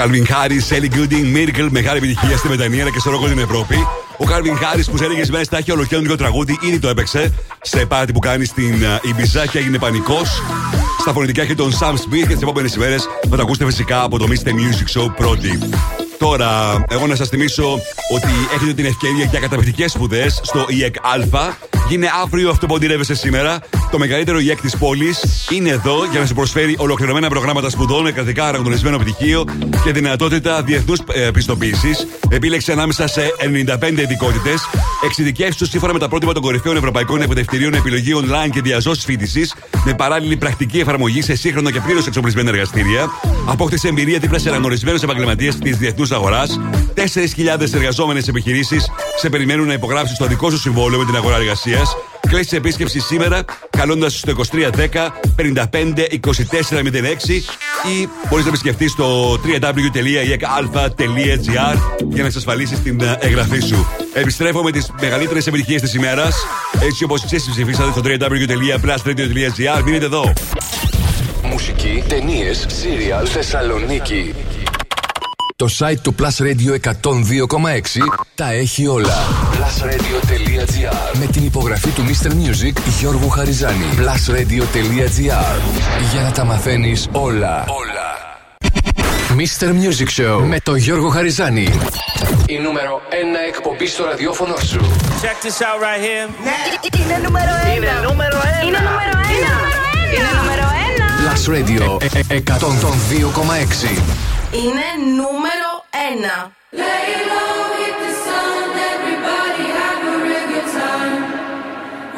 Calvin Harris, Ellie Gooding, Miracle, μεγάλη επιτυχία στη Μετανία και στο ρόκο την Ευρώπη. Ο Calvin Harris που σε λίγε μέρε θα έχει ολοκαίρινο τραγούδι, ήδη το έπαιξε σε πάρτι που κάνει στην Ιμπιζά και έγινε πανικός. Στα φωνητικά έχει τον Sam Smith και τις επόμενες ημέρες θα το ακούσετε φυσικά από το Mr. Music Show πρώτη. Τώρα, εγώ να σας θυμίσω ότι έχετε την ευκαιρία για καταπληκτικές σπουδές στο ΙΕΚ Α. Γίνει αύριο αυτό που οντειρεύεσαι σήμερα. Το μεγαλύτερο ΙΕΚ της πόλης είναι εδώ για να σου προσφέρει ολοκληρωμένα προγράμματα σπουδών με κρατικά αναγνωρισμένο πτυχίο και δυνατότητα διεθνούς πιστοποίησης. Επίλεξε ανάμεσα σε 95 ειδικότητες. Εξειδικεύσου σύμφωνα με τα πρότυπα των κορυφαίων ευρωπαϊκών εκπαιδευτηρίων επιλογή online και διαζώσει φοιτηση με παράλληλη πρακτική εφαρμογή σε σύγχρονα και πλήρως εξοπλισμένα εργαστήρια. Απόκτησε εμπειρία δίπλα σε αναγνωρισμένους επαγγελματίες της διεθνούς αγοράς. 4.000 εργαζόμενες επιχειρήσεις σε περιμένουν να υπογράψει το δικό σου συμβόλαιο με την αγορά εργασίας. Κλέσεις επίσκεψης σήμερα καλώντας στο 2310 55 2406 ή μπορείς να επισκεφτεί στο www.ekalfa.gr για να εξασφαλίσεις την ε, εγγραφή σου. Επιστρέφω με τις μεγαλύτερες επιτυχίες της ημέρας. Έτσι όπως εσεί ψηφίσατε στο www.plusradio.gr. Μείνετε εδώ. Μουσική, ταινίες, σύριαλ, Θεσσαλονίκη. Το site του Plus Radio 102,6 τα έχει όλα. Plusradio.gr Με την υπογραφή του Mr. Music Γιώργου Χαριζάνη. Plusradio.gr Για να τα μαθαίνεις όλα. Όλα. Mr. Music Show με τον Γιώργο Χαριζάνη. Η νούμερο 1 εκπομπή στο ραδιόφωνο σου. Check this out right here. Είναι νούμερο ένα. Είναι νούμερο ένα. Είναι νούμερο ένα. Είναι νούμερο ένα. Plus Radio 102,6 Είναι νούμερο 1. Lay low,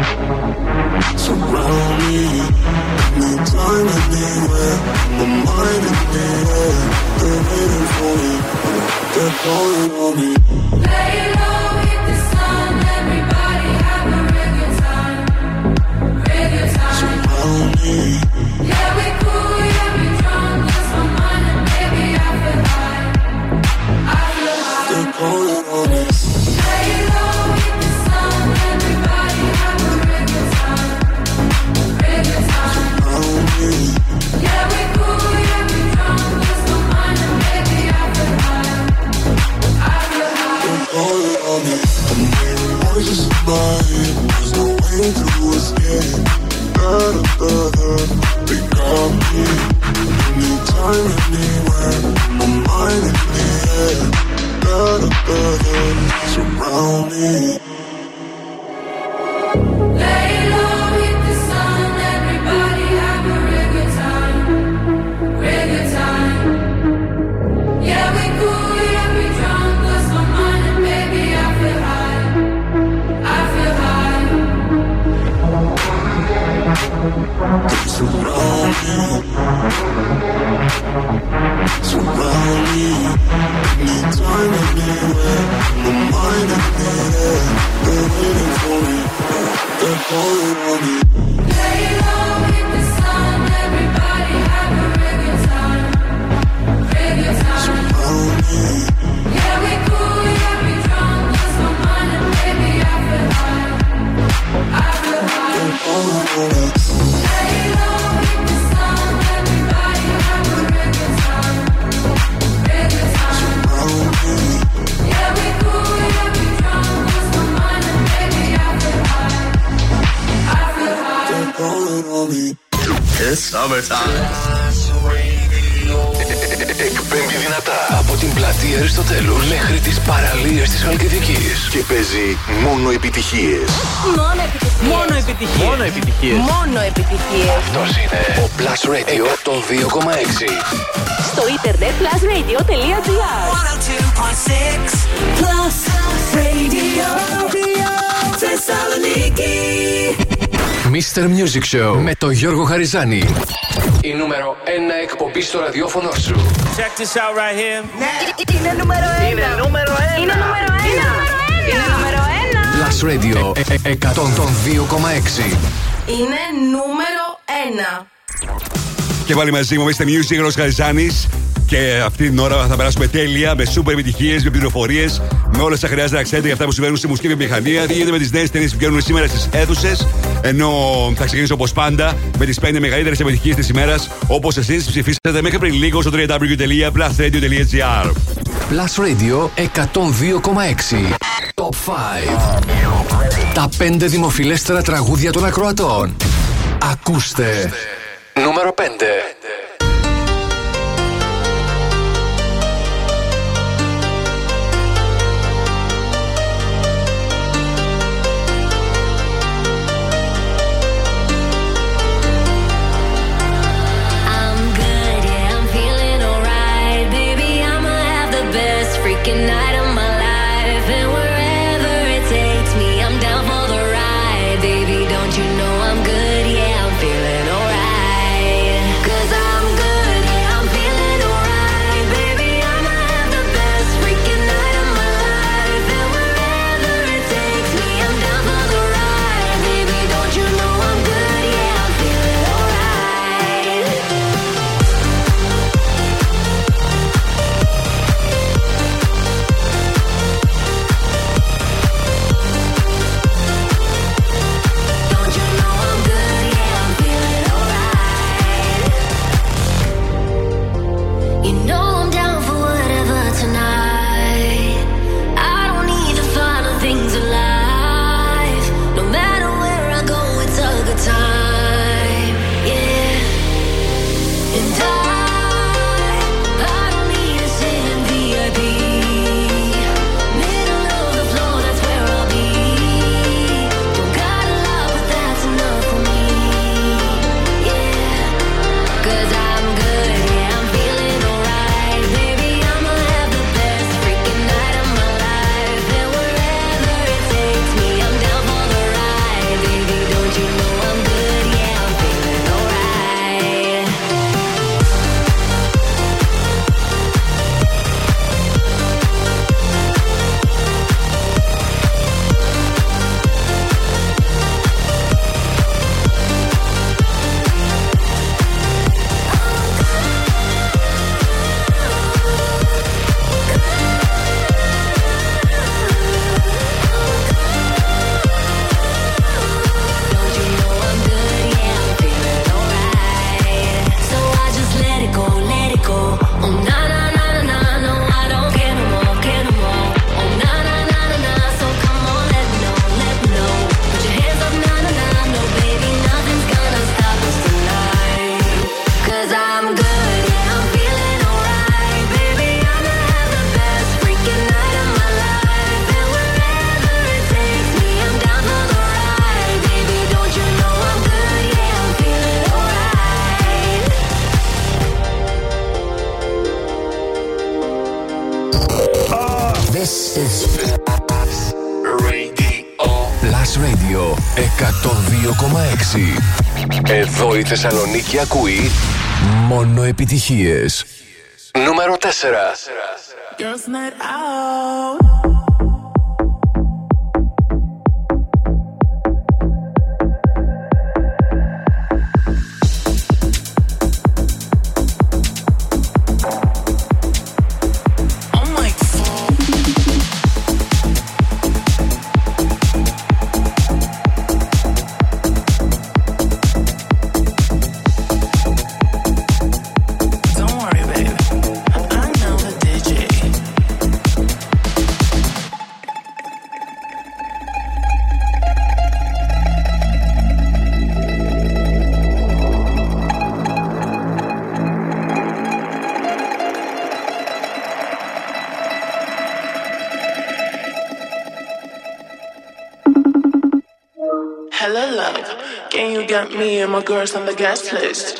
Surround me. The. They're waiting for me. They're calling on me. Lay low, me. Μόνο επιτυχίες. Μόνο επιτυχίες. Μόνο επιτυχίες. Μόνο επιτυχίες. Μόνο. Αυτός είναι ο Plus Radio το 2,6. Στο ίντερνετ plusradio.gr 102,6 Plus Radio Θεσσαλονίκη Mr. Music Show με το Γιώργο Χαριζάνη. Η νούμερο 1 εκπομπή στο ραδιόφωνο σου. Check this out right here. Ναι. Είναι νούμερο 1. Είναι νούμερο 1. Είναι νούμερο 1. Είναι νούμερο 1. Radio 102,6. Είναι νούμερο 1. Και πάλι μαζί μου είστε Music Γρος Χαριζάνης και αυτή την ώρα θα περάσουμε τέλεια με σούπερ επιτυχίες, με πληροφορίες, με όλα όσα χρειάζεται να ξέρετε για αυτά που συμβαίνουν στη μουσική βιομηχανία. Τι γίνεται με τις νέες ταινίες που βγαίνουν σήμερα στις αίθουσες. Ενώ θα ξεκινήσω όπως πάντα με τις 5 μεγαλύτερες επιτυχίες της ημέρας, όπως εσείς ψηφίσατε μέχρι πριν λίγο στο www.plusradio.gr. Plus Radio 102,6 Top 5 Τα 5 δημοφιλέστερα τραγούδια των ακροατών. Ακούστε. Νούμερο 5 Θεσσαλονίκη ακούει μόνο επιτυχίες. Νούμερο 4. girls on the guest list.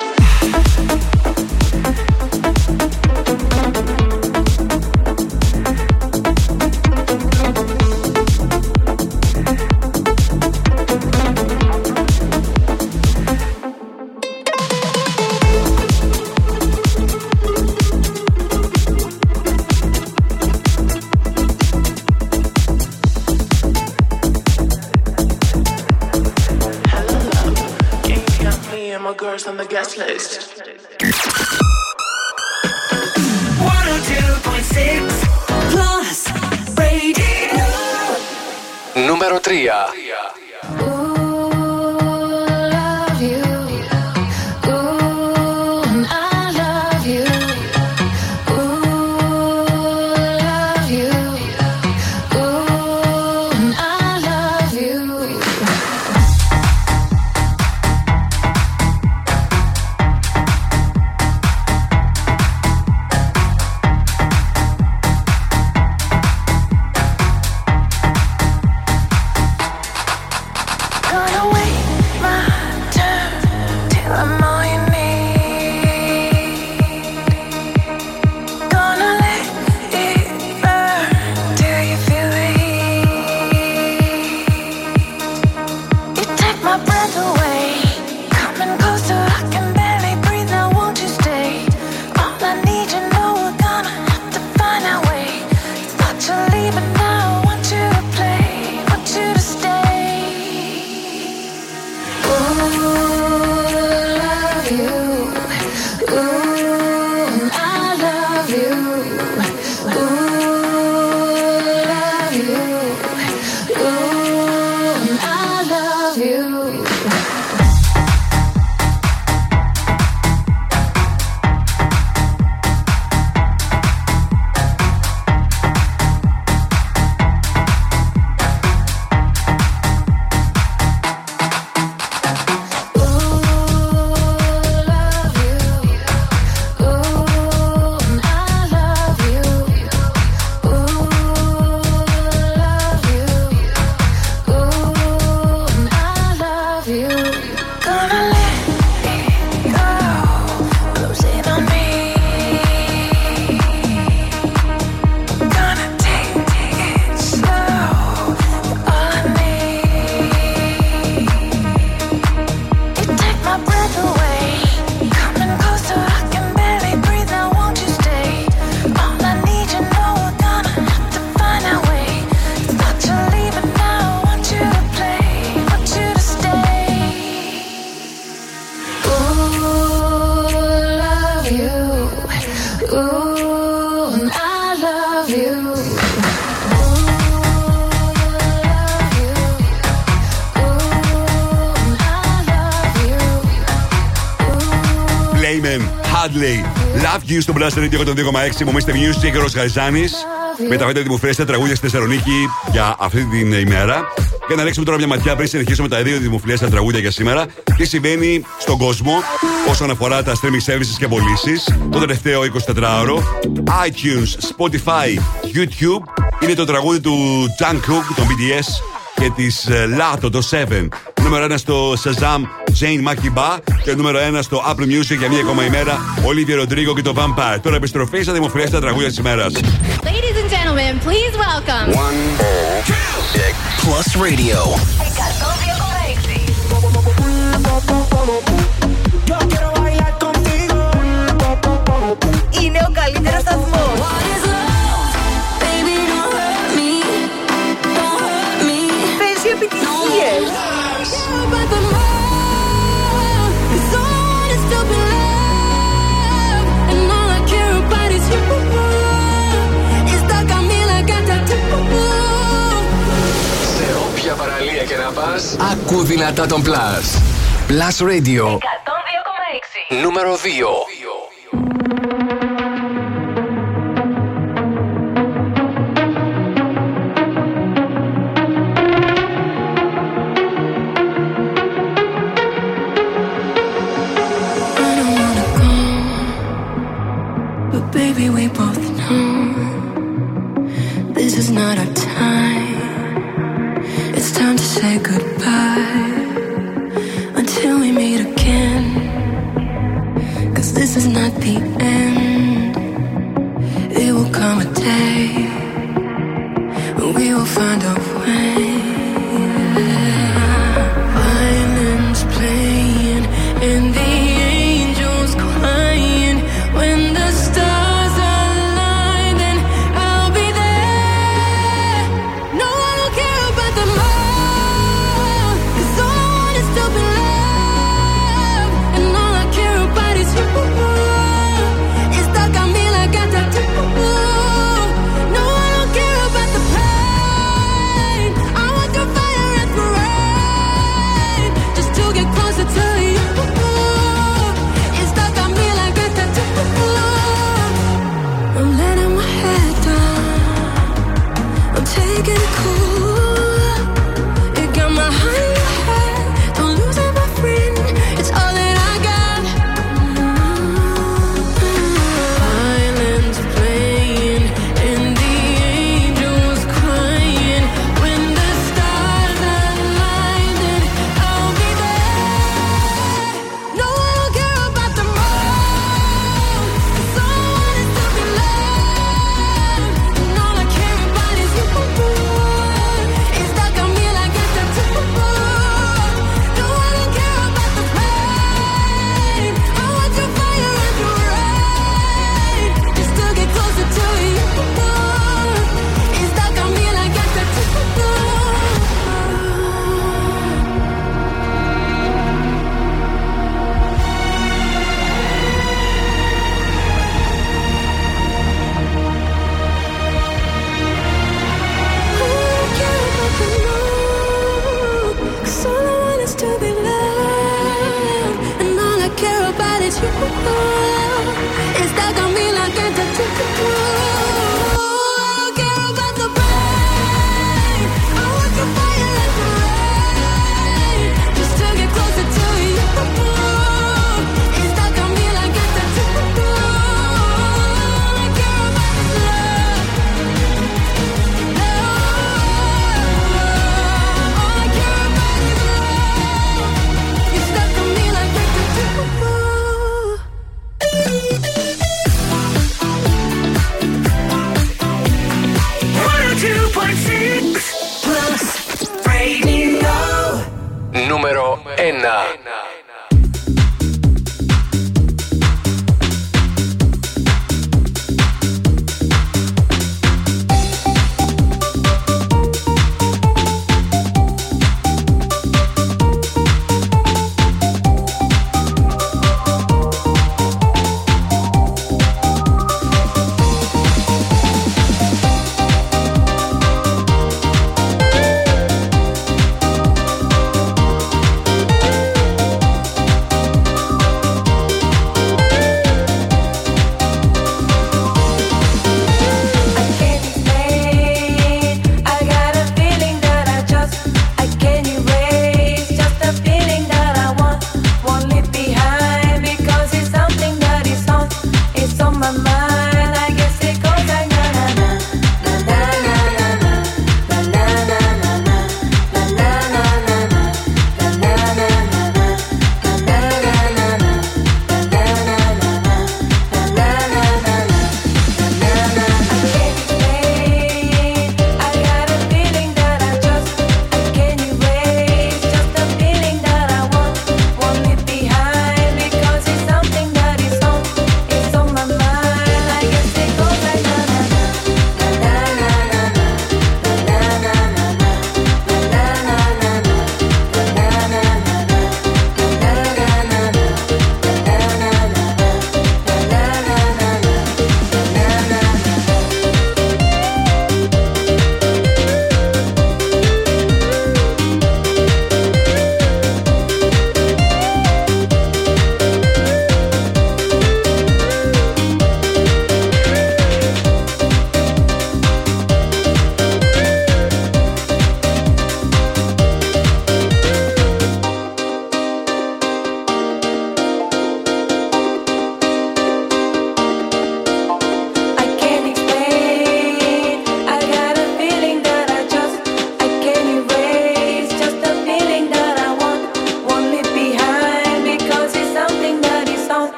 Love You στο Blast Radio 102,6. Μου είστε Music και ο Γαριζάνη. Μεταφέρετε μου φρέστα τραγούδια στη Θεσσαλονίκη για αυτή την ημέρα. Για να ρίξουμε τώρα μια ματιά πριν συνεχίσουμε τα δύο δημοφιλέ στα τραγούδια για σήμερα. Τι συμβαίνει στον κόσμο όσον αφορά τα streaming services και πωλήσεις το τελευταίο 24ωρο. iTunes, Spotify, YouTube είναι το τραγούδι του Jungkook, των BTS και της Lato, το 7. Νούμερο 1 στο Shazam, Jane Makiba. Και νούμερο 1 στο Apple Music για μία ακόμα ημέρα, Olivia Rodrigo και το Vampire. Τώρα επιστροφή στα δημοφιλέστερα τραγούδια της ημέρας. Ladies and gentlemen, please welcome. Plus Radio. Είναι ο καλύτερος σταθμός. Παραλία και να πας, ακού δυνατά τον Plus. Plus Radio. Νούμερο 2.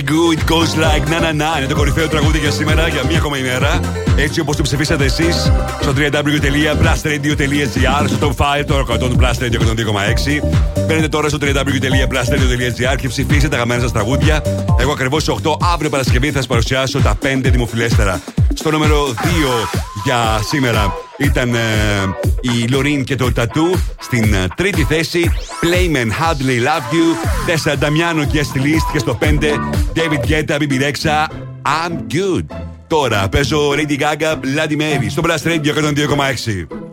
Peggy Goo, It Goes Like Na Na Na. Είναι το κορυφαίο τραγούδι για σήμερα, για μία ακόμα ημέρα. Έτσι όπως το ψηφίσατε εσείς στο www.plusradio.gr, στο top 5 των ροκατών του Plus Radio 102,6. Μπαίνετε τώρα στο www.plusradio.gr και ψηφίσετε τα αγαπημένα σας τραγούδια. Εγώ ακριβώς στις 8 αύριο Παρασκευή θα σας παρουσιάσω τα 5 δημοφιλέστερα. Στο νούμερο 2 για σήμερα ήταν ε, η Λωρίν και το Τατού. Στην ε, τρίτη θέση, Playman Hardly Love You. Τέσσερα Νταμιάνο και Αστιλίστ. Και στο πέντε, David Guetta, BB Rexha, I'm good. Τώρα παίζω Lady Gaga, Bloody Mary. Στο Blast Radio 102,6.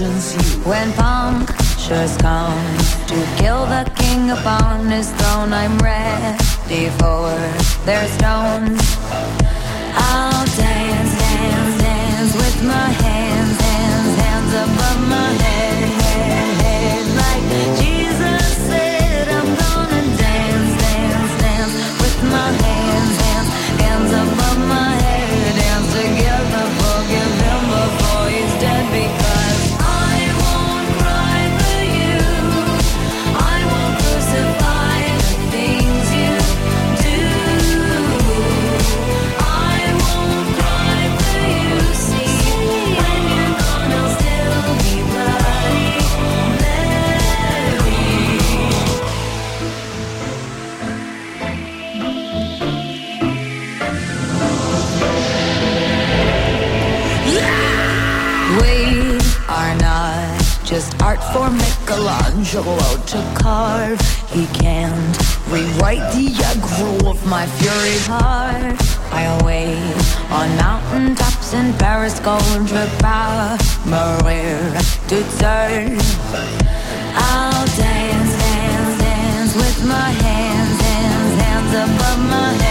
You. When punctures come to kill the king upon his throne, I'm ready for their stones. I'll dance, dance, dance with my hands, just art for Michelangelo to carve. He can't rewrite the aggro of my fury heart. I wait on mountain tops in Paris, trip Maria to turn. I'll dance, dance, dance with my hands, hands, hands above my head,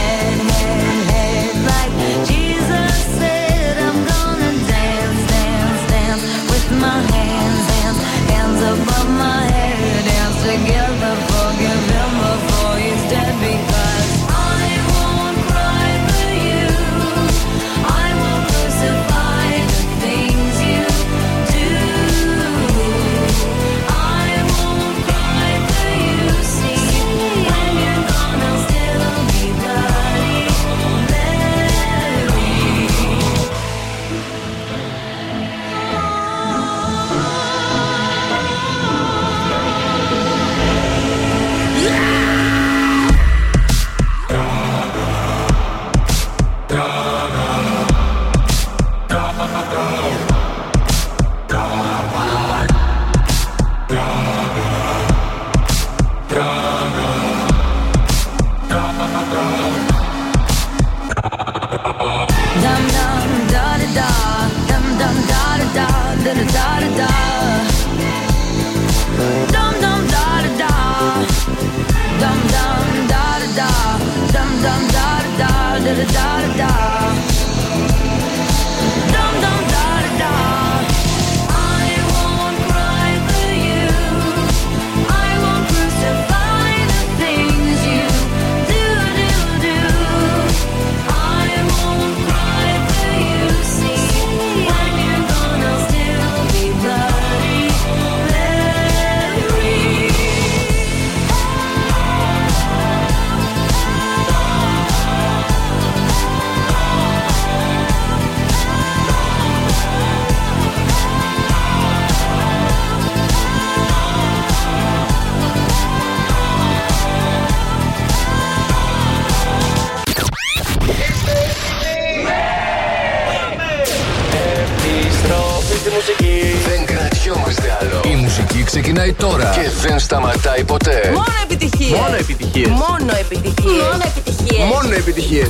σταματάει ποτέ. Μόνο επιτυχίες. Μόνο επιτυχίες. Μόνο επιτυχίες. Μόνο επιτυχίες. Μόνο επιτυχίες.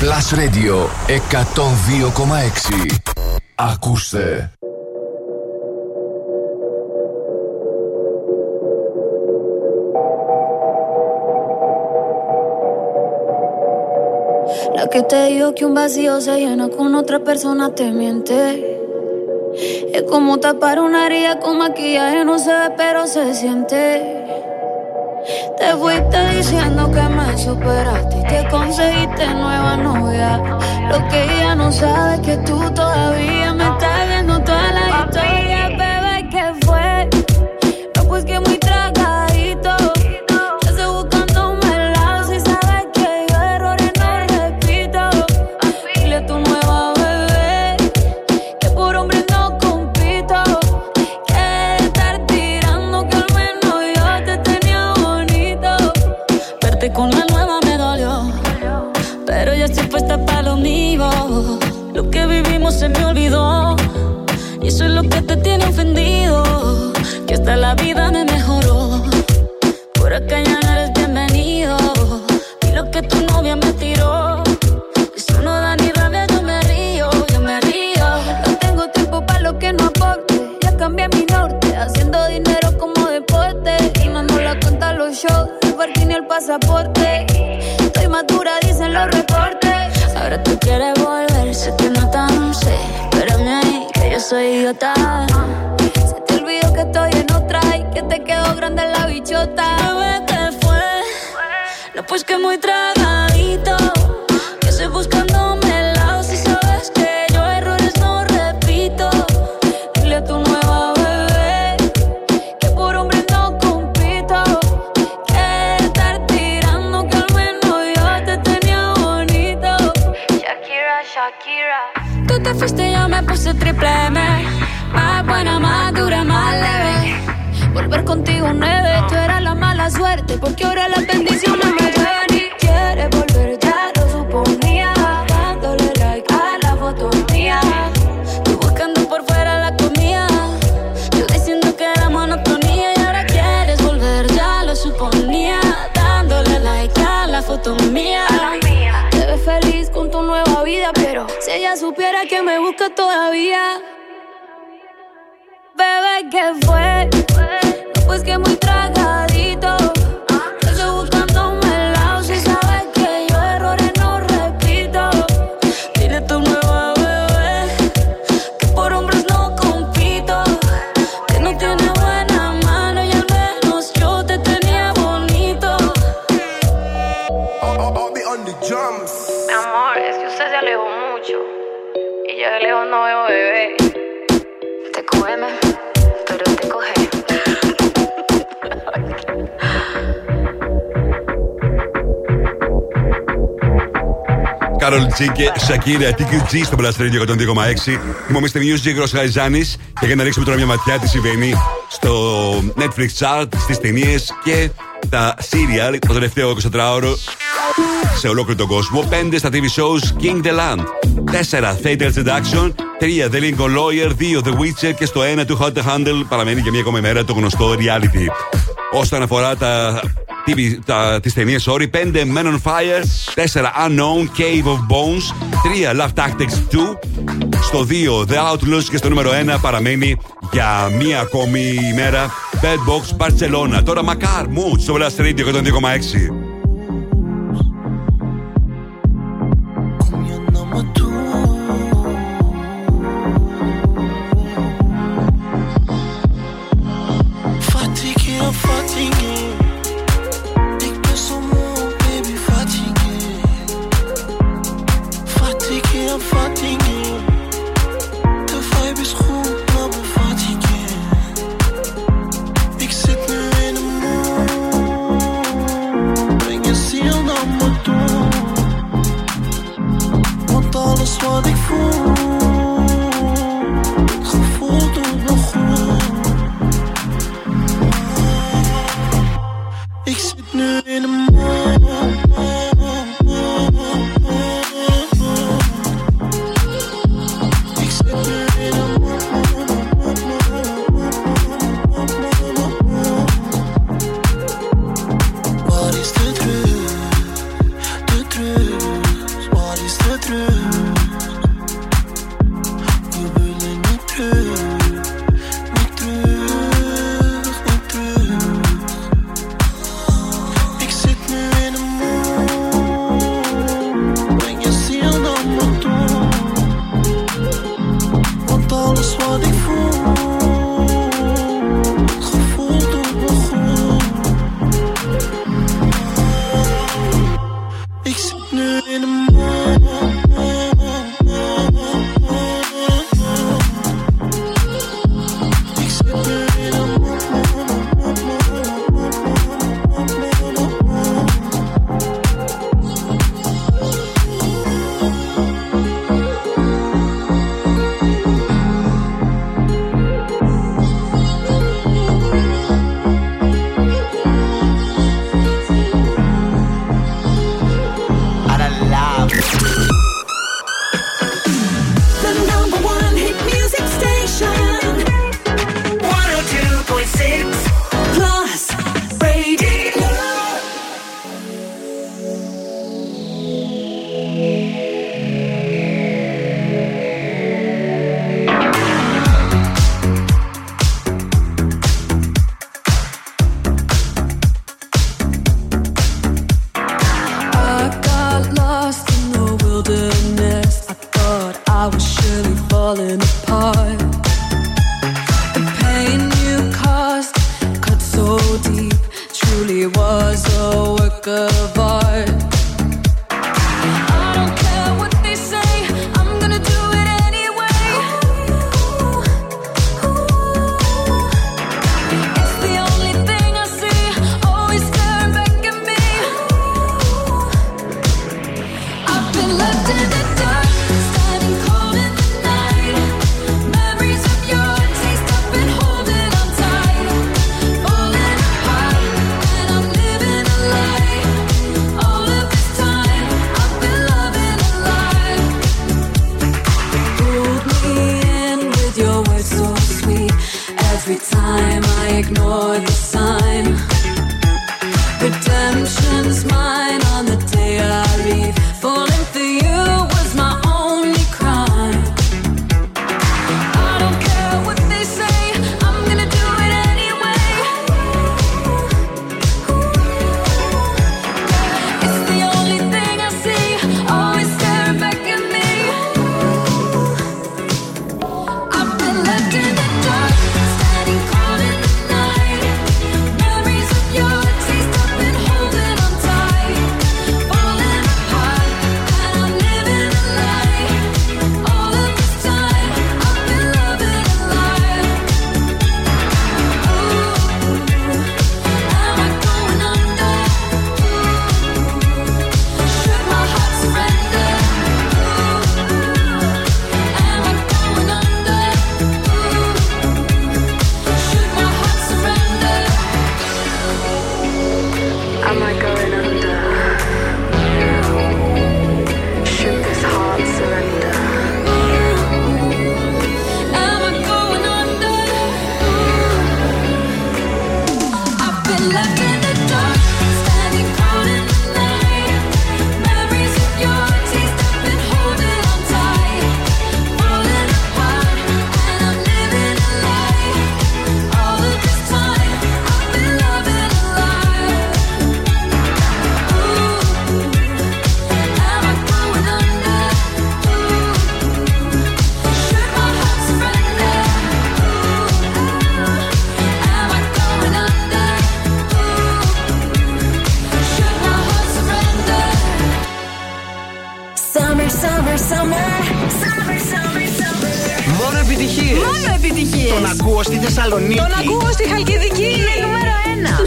Plus Radio 102,6. Ακούστε. La que te dijo que un vacío se llena con otra persona te miente. Es como tapar una herida con maquillaje, no se ve, pero se siente. Te fuiste diciendo que me superaste y te conseguiste nueva novia. Lo que ella no sabe es que tú todavía me estás. idiota. que me busca todavía. Bebé, que fue? Κάρολ Τζι και Σακύρα TQG ε, στο Blast Radio 102,6. Είμαι ο Mr. Music, Ρο Γαϊζάνη και για να ρίξουμε τώρα μια ματιά τι συμβαίνει στο Netflix chart, στις ταινίες και τα serial το τελευταίο 24ωρο σε ολόκληρο τον κόσμο. 5 στα TV shows King the Land. 4 Fatal Seduction. 3 The Lincoln Lawyer. 2 The Witcher. Και στο 1 του Hot Handle παραμένει για μία ακόμα μέρα το γνωστό reality. Όσον αφορά τα τι ταινίε, sorry. 5 Men on Fire, 4 Unknown, Cave of Bones, 3 Love Tactics 2, στο 2 The Outlaws και στο νούμερο 1 παραμένει για μία ακόμη ημέρα Bad Box Barcelona. Τώρα Μακάρ Μουτ στο Blast Radio 102,6.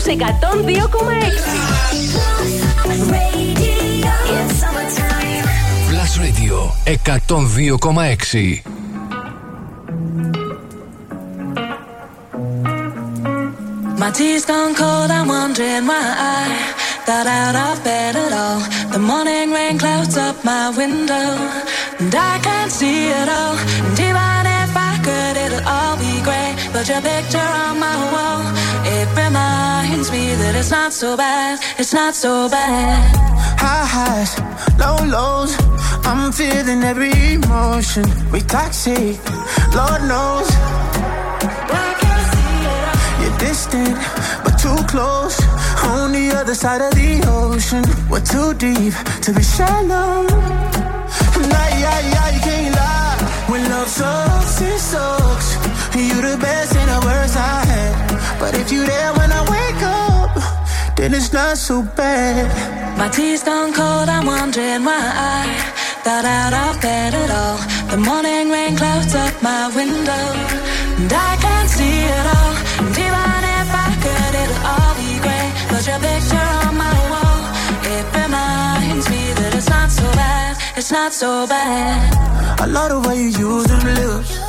102,6 My tea's gone cold, I'm wondering why I got out of bed at all. The morning rain clouds up my window, and I can't see it all. And Put your picture on my wall. It reminds me that it's not so bad. It's not so bad. High highs, low lows. I'm feeling every emotion. We toxic, Lord knows. You're distant, but too close. On the other side of the ocean, we're too deep to be shallow. Nah, I I you can't lie. When love sucks, it sucks. You the best and the worst I had. But if you there when I wake up, then it's not so bad. My tea's gone cold, I'm wondering why I got out of bed at all. The morning rain clouds up my window, and I can't see it all. And even if I could, it'll all be great. But your picture on my wall, it reminds me that it's not so bad, it's not so bad. I love the way you use them lips.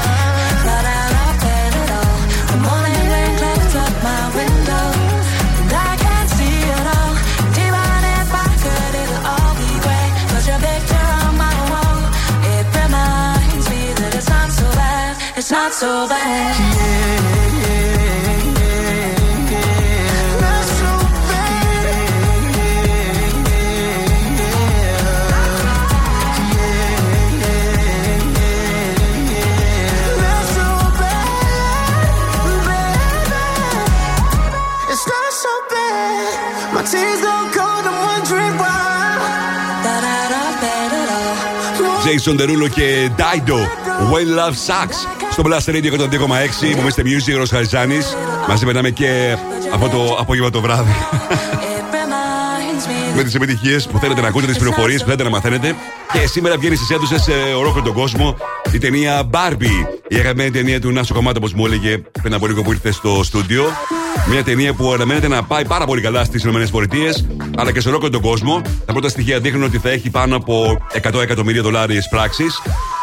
of bed at all. Jason Derulo και Dido. When Love Sucks. Στο Blast Radio 102,6. Μου είστε music, Ρος Χαριζάνης. Μαζί περνάμε και αυτό το απόγευμα το βράδυ. με τις επιτυχίες που θέλετε να ακούτε, τις πληροφορίες που θέλετε να μαθαίνετε. Και σήμερα βγαίνει στις αίθουσες σε ολόκληρο τον κόσμο η ταινία Barbie. Η αγαπημένη ταινία του Νάσο Κομμάτα, όπως μου έλεγε πριν από λίγο που ήρθε στο στούντιο. Μια ταινία που αναμένεται να πάει πάρα πολύ καλά στις ΗΠΑ αλλά και σε ολόκληρο τον κόσμο. Τα πρώτα στοιχεία δείχνουν ότι θα έχει πάνω από 100 εκατομμύρια δολάρια πράξη.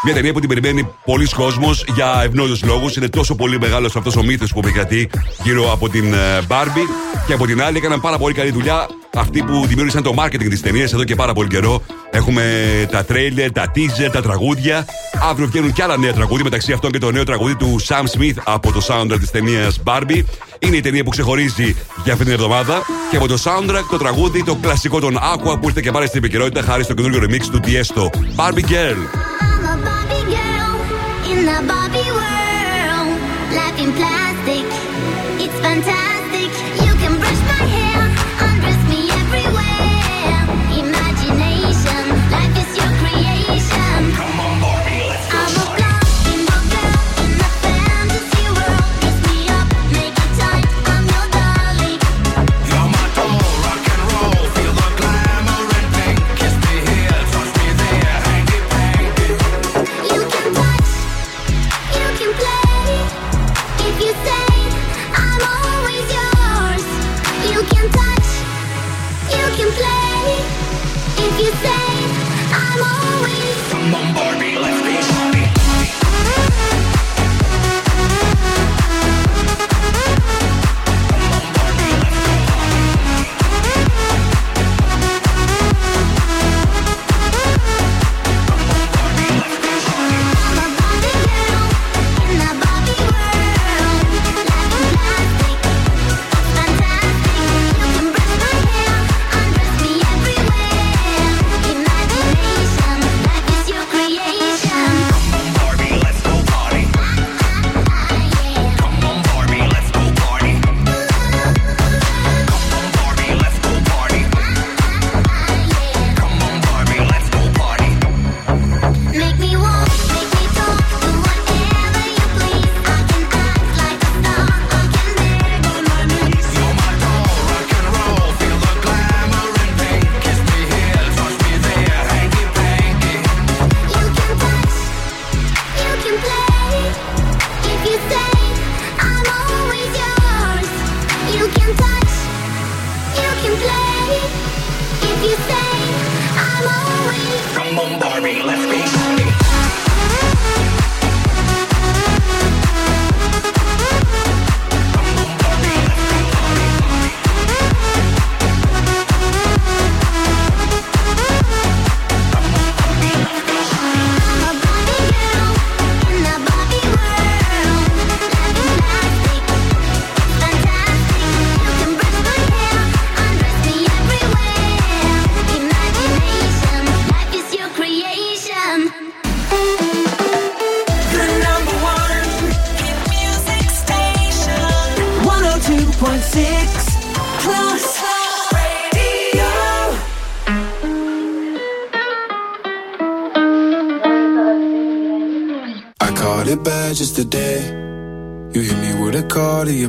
Μια ταινία που την περιμένει πολλοί κόσμος για ευνόητους λόγους. Είναι τόσο πολύ μεγάλος αυτός ο μύθος που επικρατεί γύρω από την ε, Barbie. Και από την άλλη έκαναν πάρα πολύ καλή δουλειά αυτοί που δημιούργησαν το marketing της ταινίας εδώ και πάρα πολύ καιρό. Έχουμε τα τρέιλερ, τα teaser, τα τραγούδια. Αύριο βγαίνουν και άλλα νέα τραγούδια, μεταξύ αυτών και το νέο τραγούδι του Sam Smith από το soundtrack της ταινίας Barbie. Είναι η ταινία που ξεχωρίζει για αυτή την εβδομάδα. Και από το soundtrack το τραγούδι, το κλασικό των Aqua που ήρθε και πάλι στην επικαιρότητα χάρη στο καινούργιο remix του Tiesto. Barbie Girl. I'm a Barbie girl in the Barbie world. Life in plastic, it's fantastic.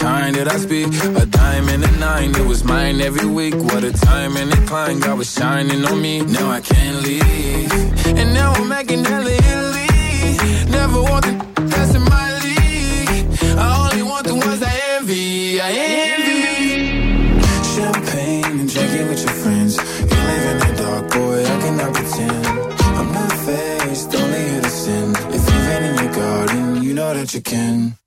kind that I speak. A diamond and a nine, it was mine every week. What a time and a climb, God was shining on me. Now I can't leave. And now I'm making hella Italy. Never want the that's in my league. I only want the ones I envy. I envy. Champagne and drinking with your friends. You live in the dark, boy, I cannot pretend. I'm not faced, only here to sin. If you've been in your garden, you know that you can.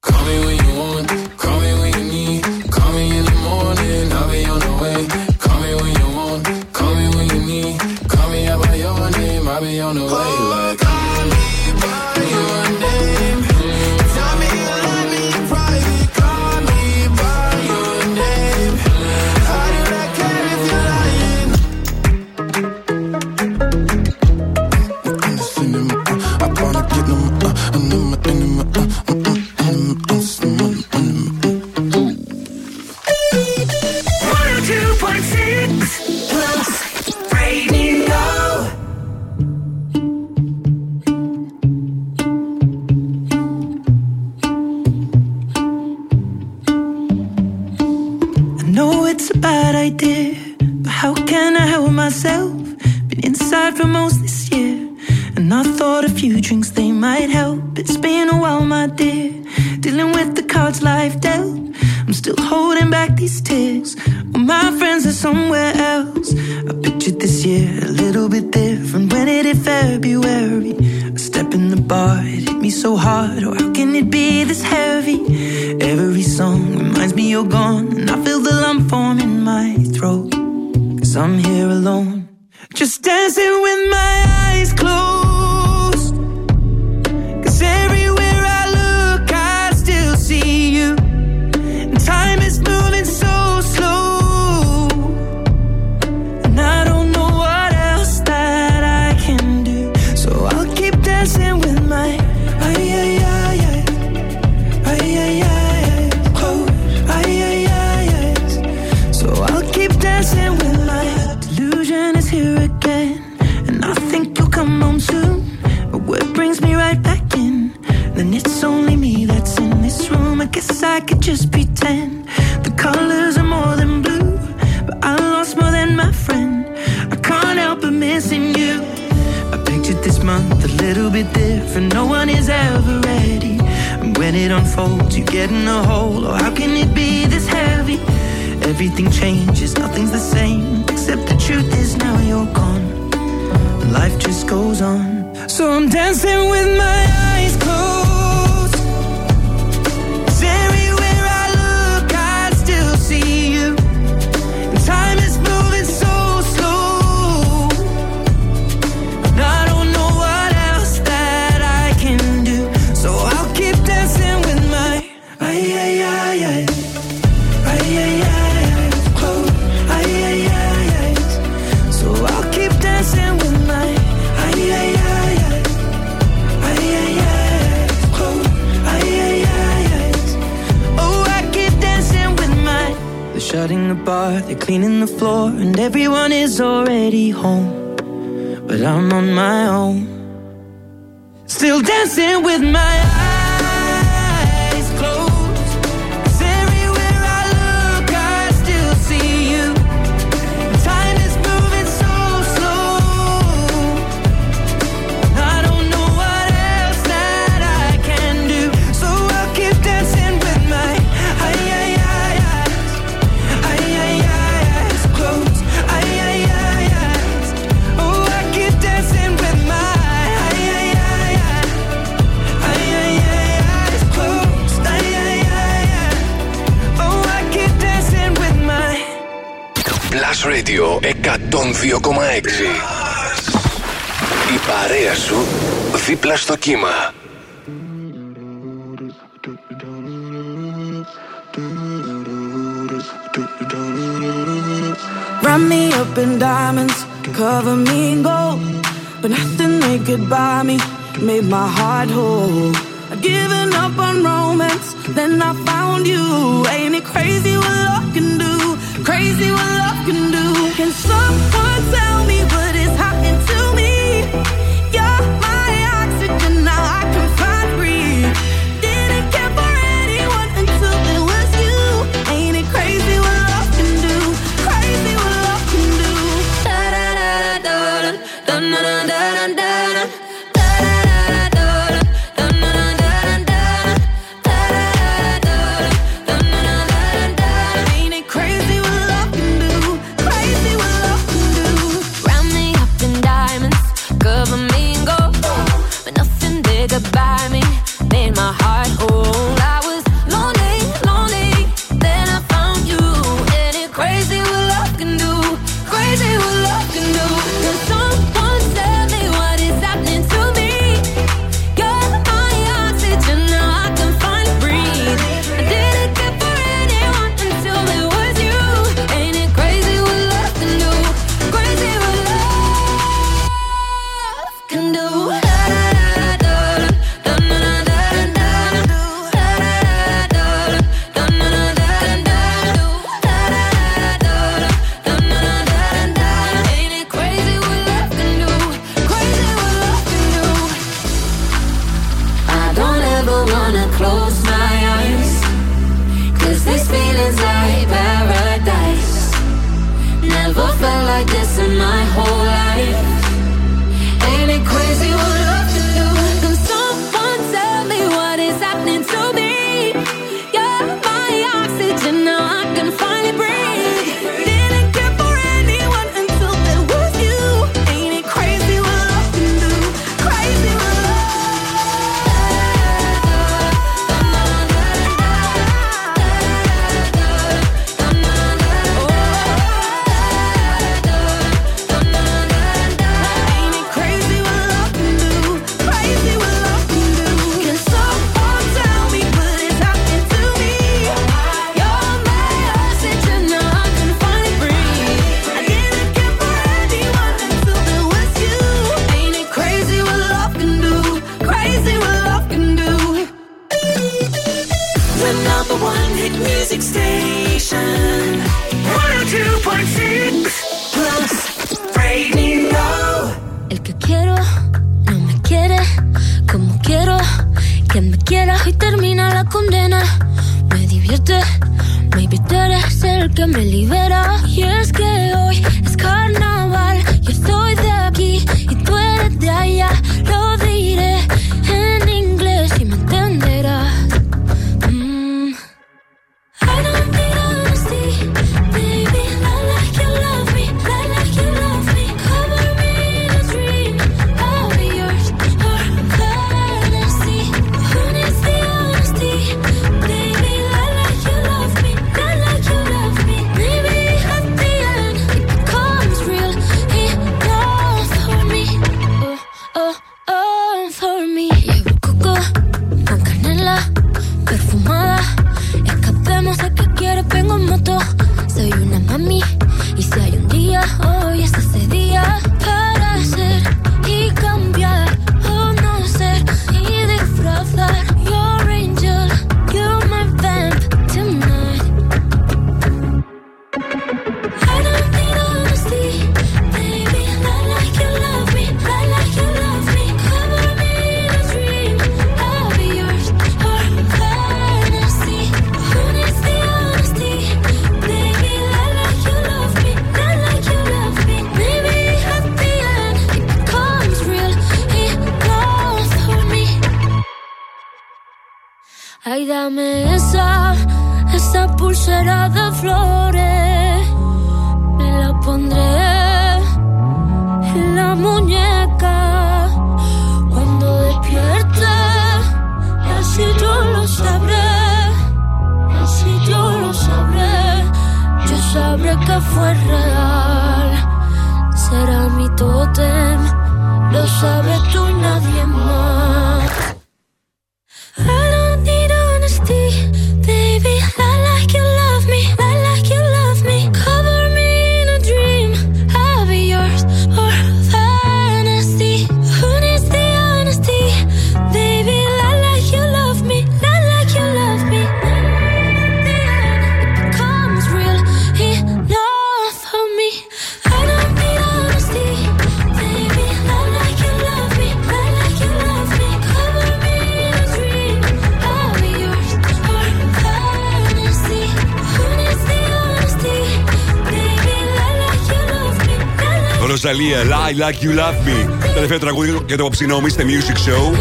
Ροζαλία, Lie Like You Love Me. Τελευταίο τραγούδι για το απόψινό Mr. Music Show.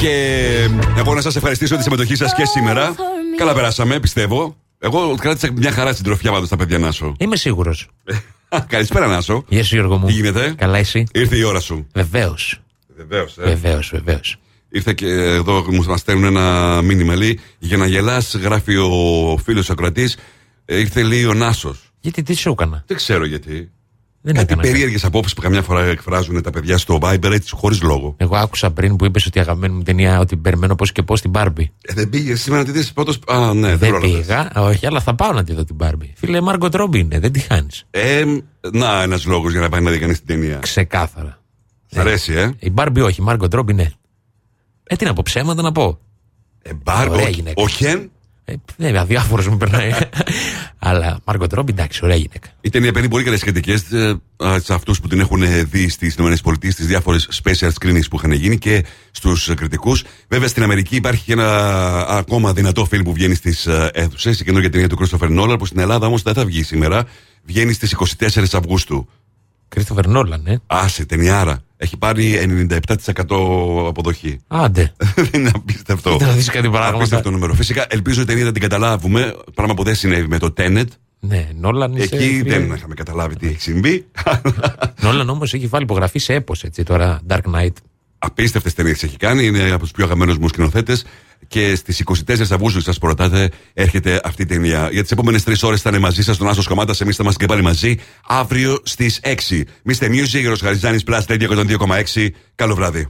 Και εγώ να σας ευχαριστήσω για τη συμμετοχή σας και σήμερα. Καλά περάσαμε, πιστεύω. Εγώ κράτησα μια χαρά στην τροφιά πάντως στα παιδιά Νάσο. Είμαι σίγουρος. Καλησπέρα Νάσο. Γεια σου Γιώργο μου. Τι γίνεται; Καλά εσύ. Ήρθε η ώρα σου. Βεβαίως. Βεβαίως, ε. Βεβαίως, βεβαίως. Ήρθε και εδώ μου μας στέλνουν ένα μήνυμα. Λέει για να γελάς, γράφει ο φίλος Ακροατής. Ήρθε λέει ο Νάσος. Γιατί τι σου έκανα; Δεν ξέρω γιατί. Δεν Κάτι έκανα. περίεργες απόψεις που καμιά φορά εκφράζουν τα παιδιά στο Viber έτσι χωρίς λόγο. Εγώ άκουσα πριν που είπες ότι η αγαπημένη μου ταινία ότι περιμένω πώς και πώς την Barbie. Ε, δεν πήγε σήμερα να τη δεις πρώτο. Α, ναι, δεν, Δεν πρόλαβες. πήγα, όχι, αλλά θα πάω να τη δω την Barbie. Φίλε, Μάργκο Τρόμπι είναι, δεν τη χάνεις. Ε, να, ένας λόγος για να πάει να δει κανείς την ταινία. Ξεκάθαρα. Σ' αρέσει, ε. Η Barbie όχι, η Μάργκο Τρόμπι ναι. Ε, τι να πω, ψέματα να πω. Ε, Barbie, Ωραία ο- γυναίκα. ο Χεν. Ε, ναι, αδιάφορο μου περνάει. αλλά Μάργκο Τρόμπι εντάξει, ωραία γυναίκα. Η ταινία παίρνει πολύ καλές κριτικές σε αυτούς που την έχουν δει στις ΗΠΑ, στις διάφορες special screenings που είχαν γίνει και στους κριτικούς. Βέβαια στην Αμερική υπάρχει και ένα ακόμα δυνατό φιλμ που βγαίνει στις αίθουσες, η καινούργια ταινία του Christopher Nolan, που στην Ελλάδα όμως δεν θα βγει σήμερα. Βγαίνει στις 24 Αυγούστου. Κρίστοφερ Νόλαν, ε. Άσε, ταινιάρα. Έχει πάρει 97% αποδοχή. Άντε. Δεν είναι απίστευτο. Κοίτα να δεις κάτι πράγματα. Απίστευτο νούμερο. Φυσικά ελπίζω η ταινία να την καταλάβουμε. Πράγμα που δεν συνέβη με το Tenet. Ναι, Νόλαν είσαι. Εκεί φίλε. δεν είχαμε καταλάβει τι έχει συμβεί. Νόλαν όμως έχει βάλει υπογραφή σε έπος έτσι τώρα, Dark Knight. Απίστευτες ταινίες έχει κάνει. Είναι από τους πιο αγαπημένους μου σκηνοθέτες. Και στις 24 Αυγούστου, σας προρωτάτε, έρχεται αυτή η ταινία. Για τις επόμενες τρεις ώρες θα είναι μαζί σας τον Άσο Κομμάτα. Εμεί θα είμαστε και πάλι μαζί αύριο στις 6. Mr. Music, Ροσχαριζάνη Plus Radio 102,6. Καλό βράδυ.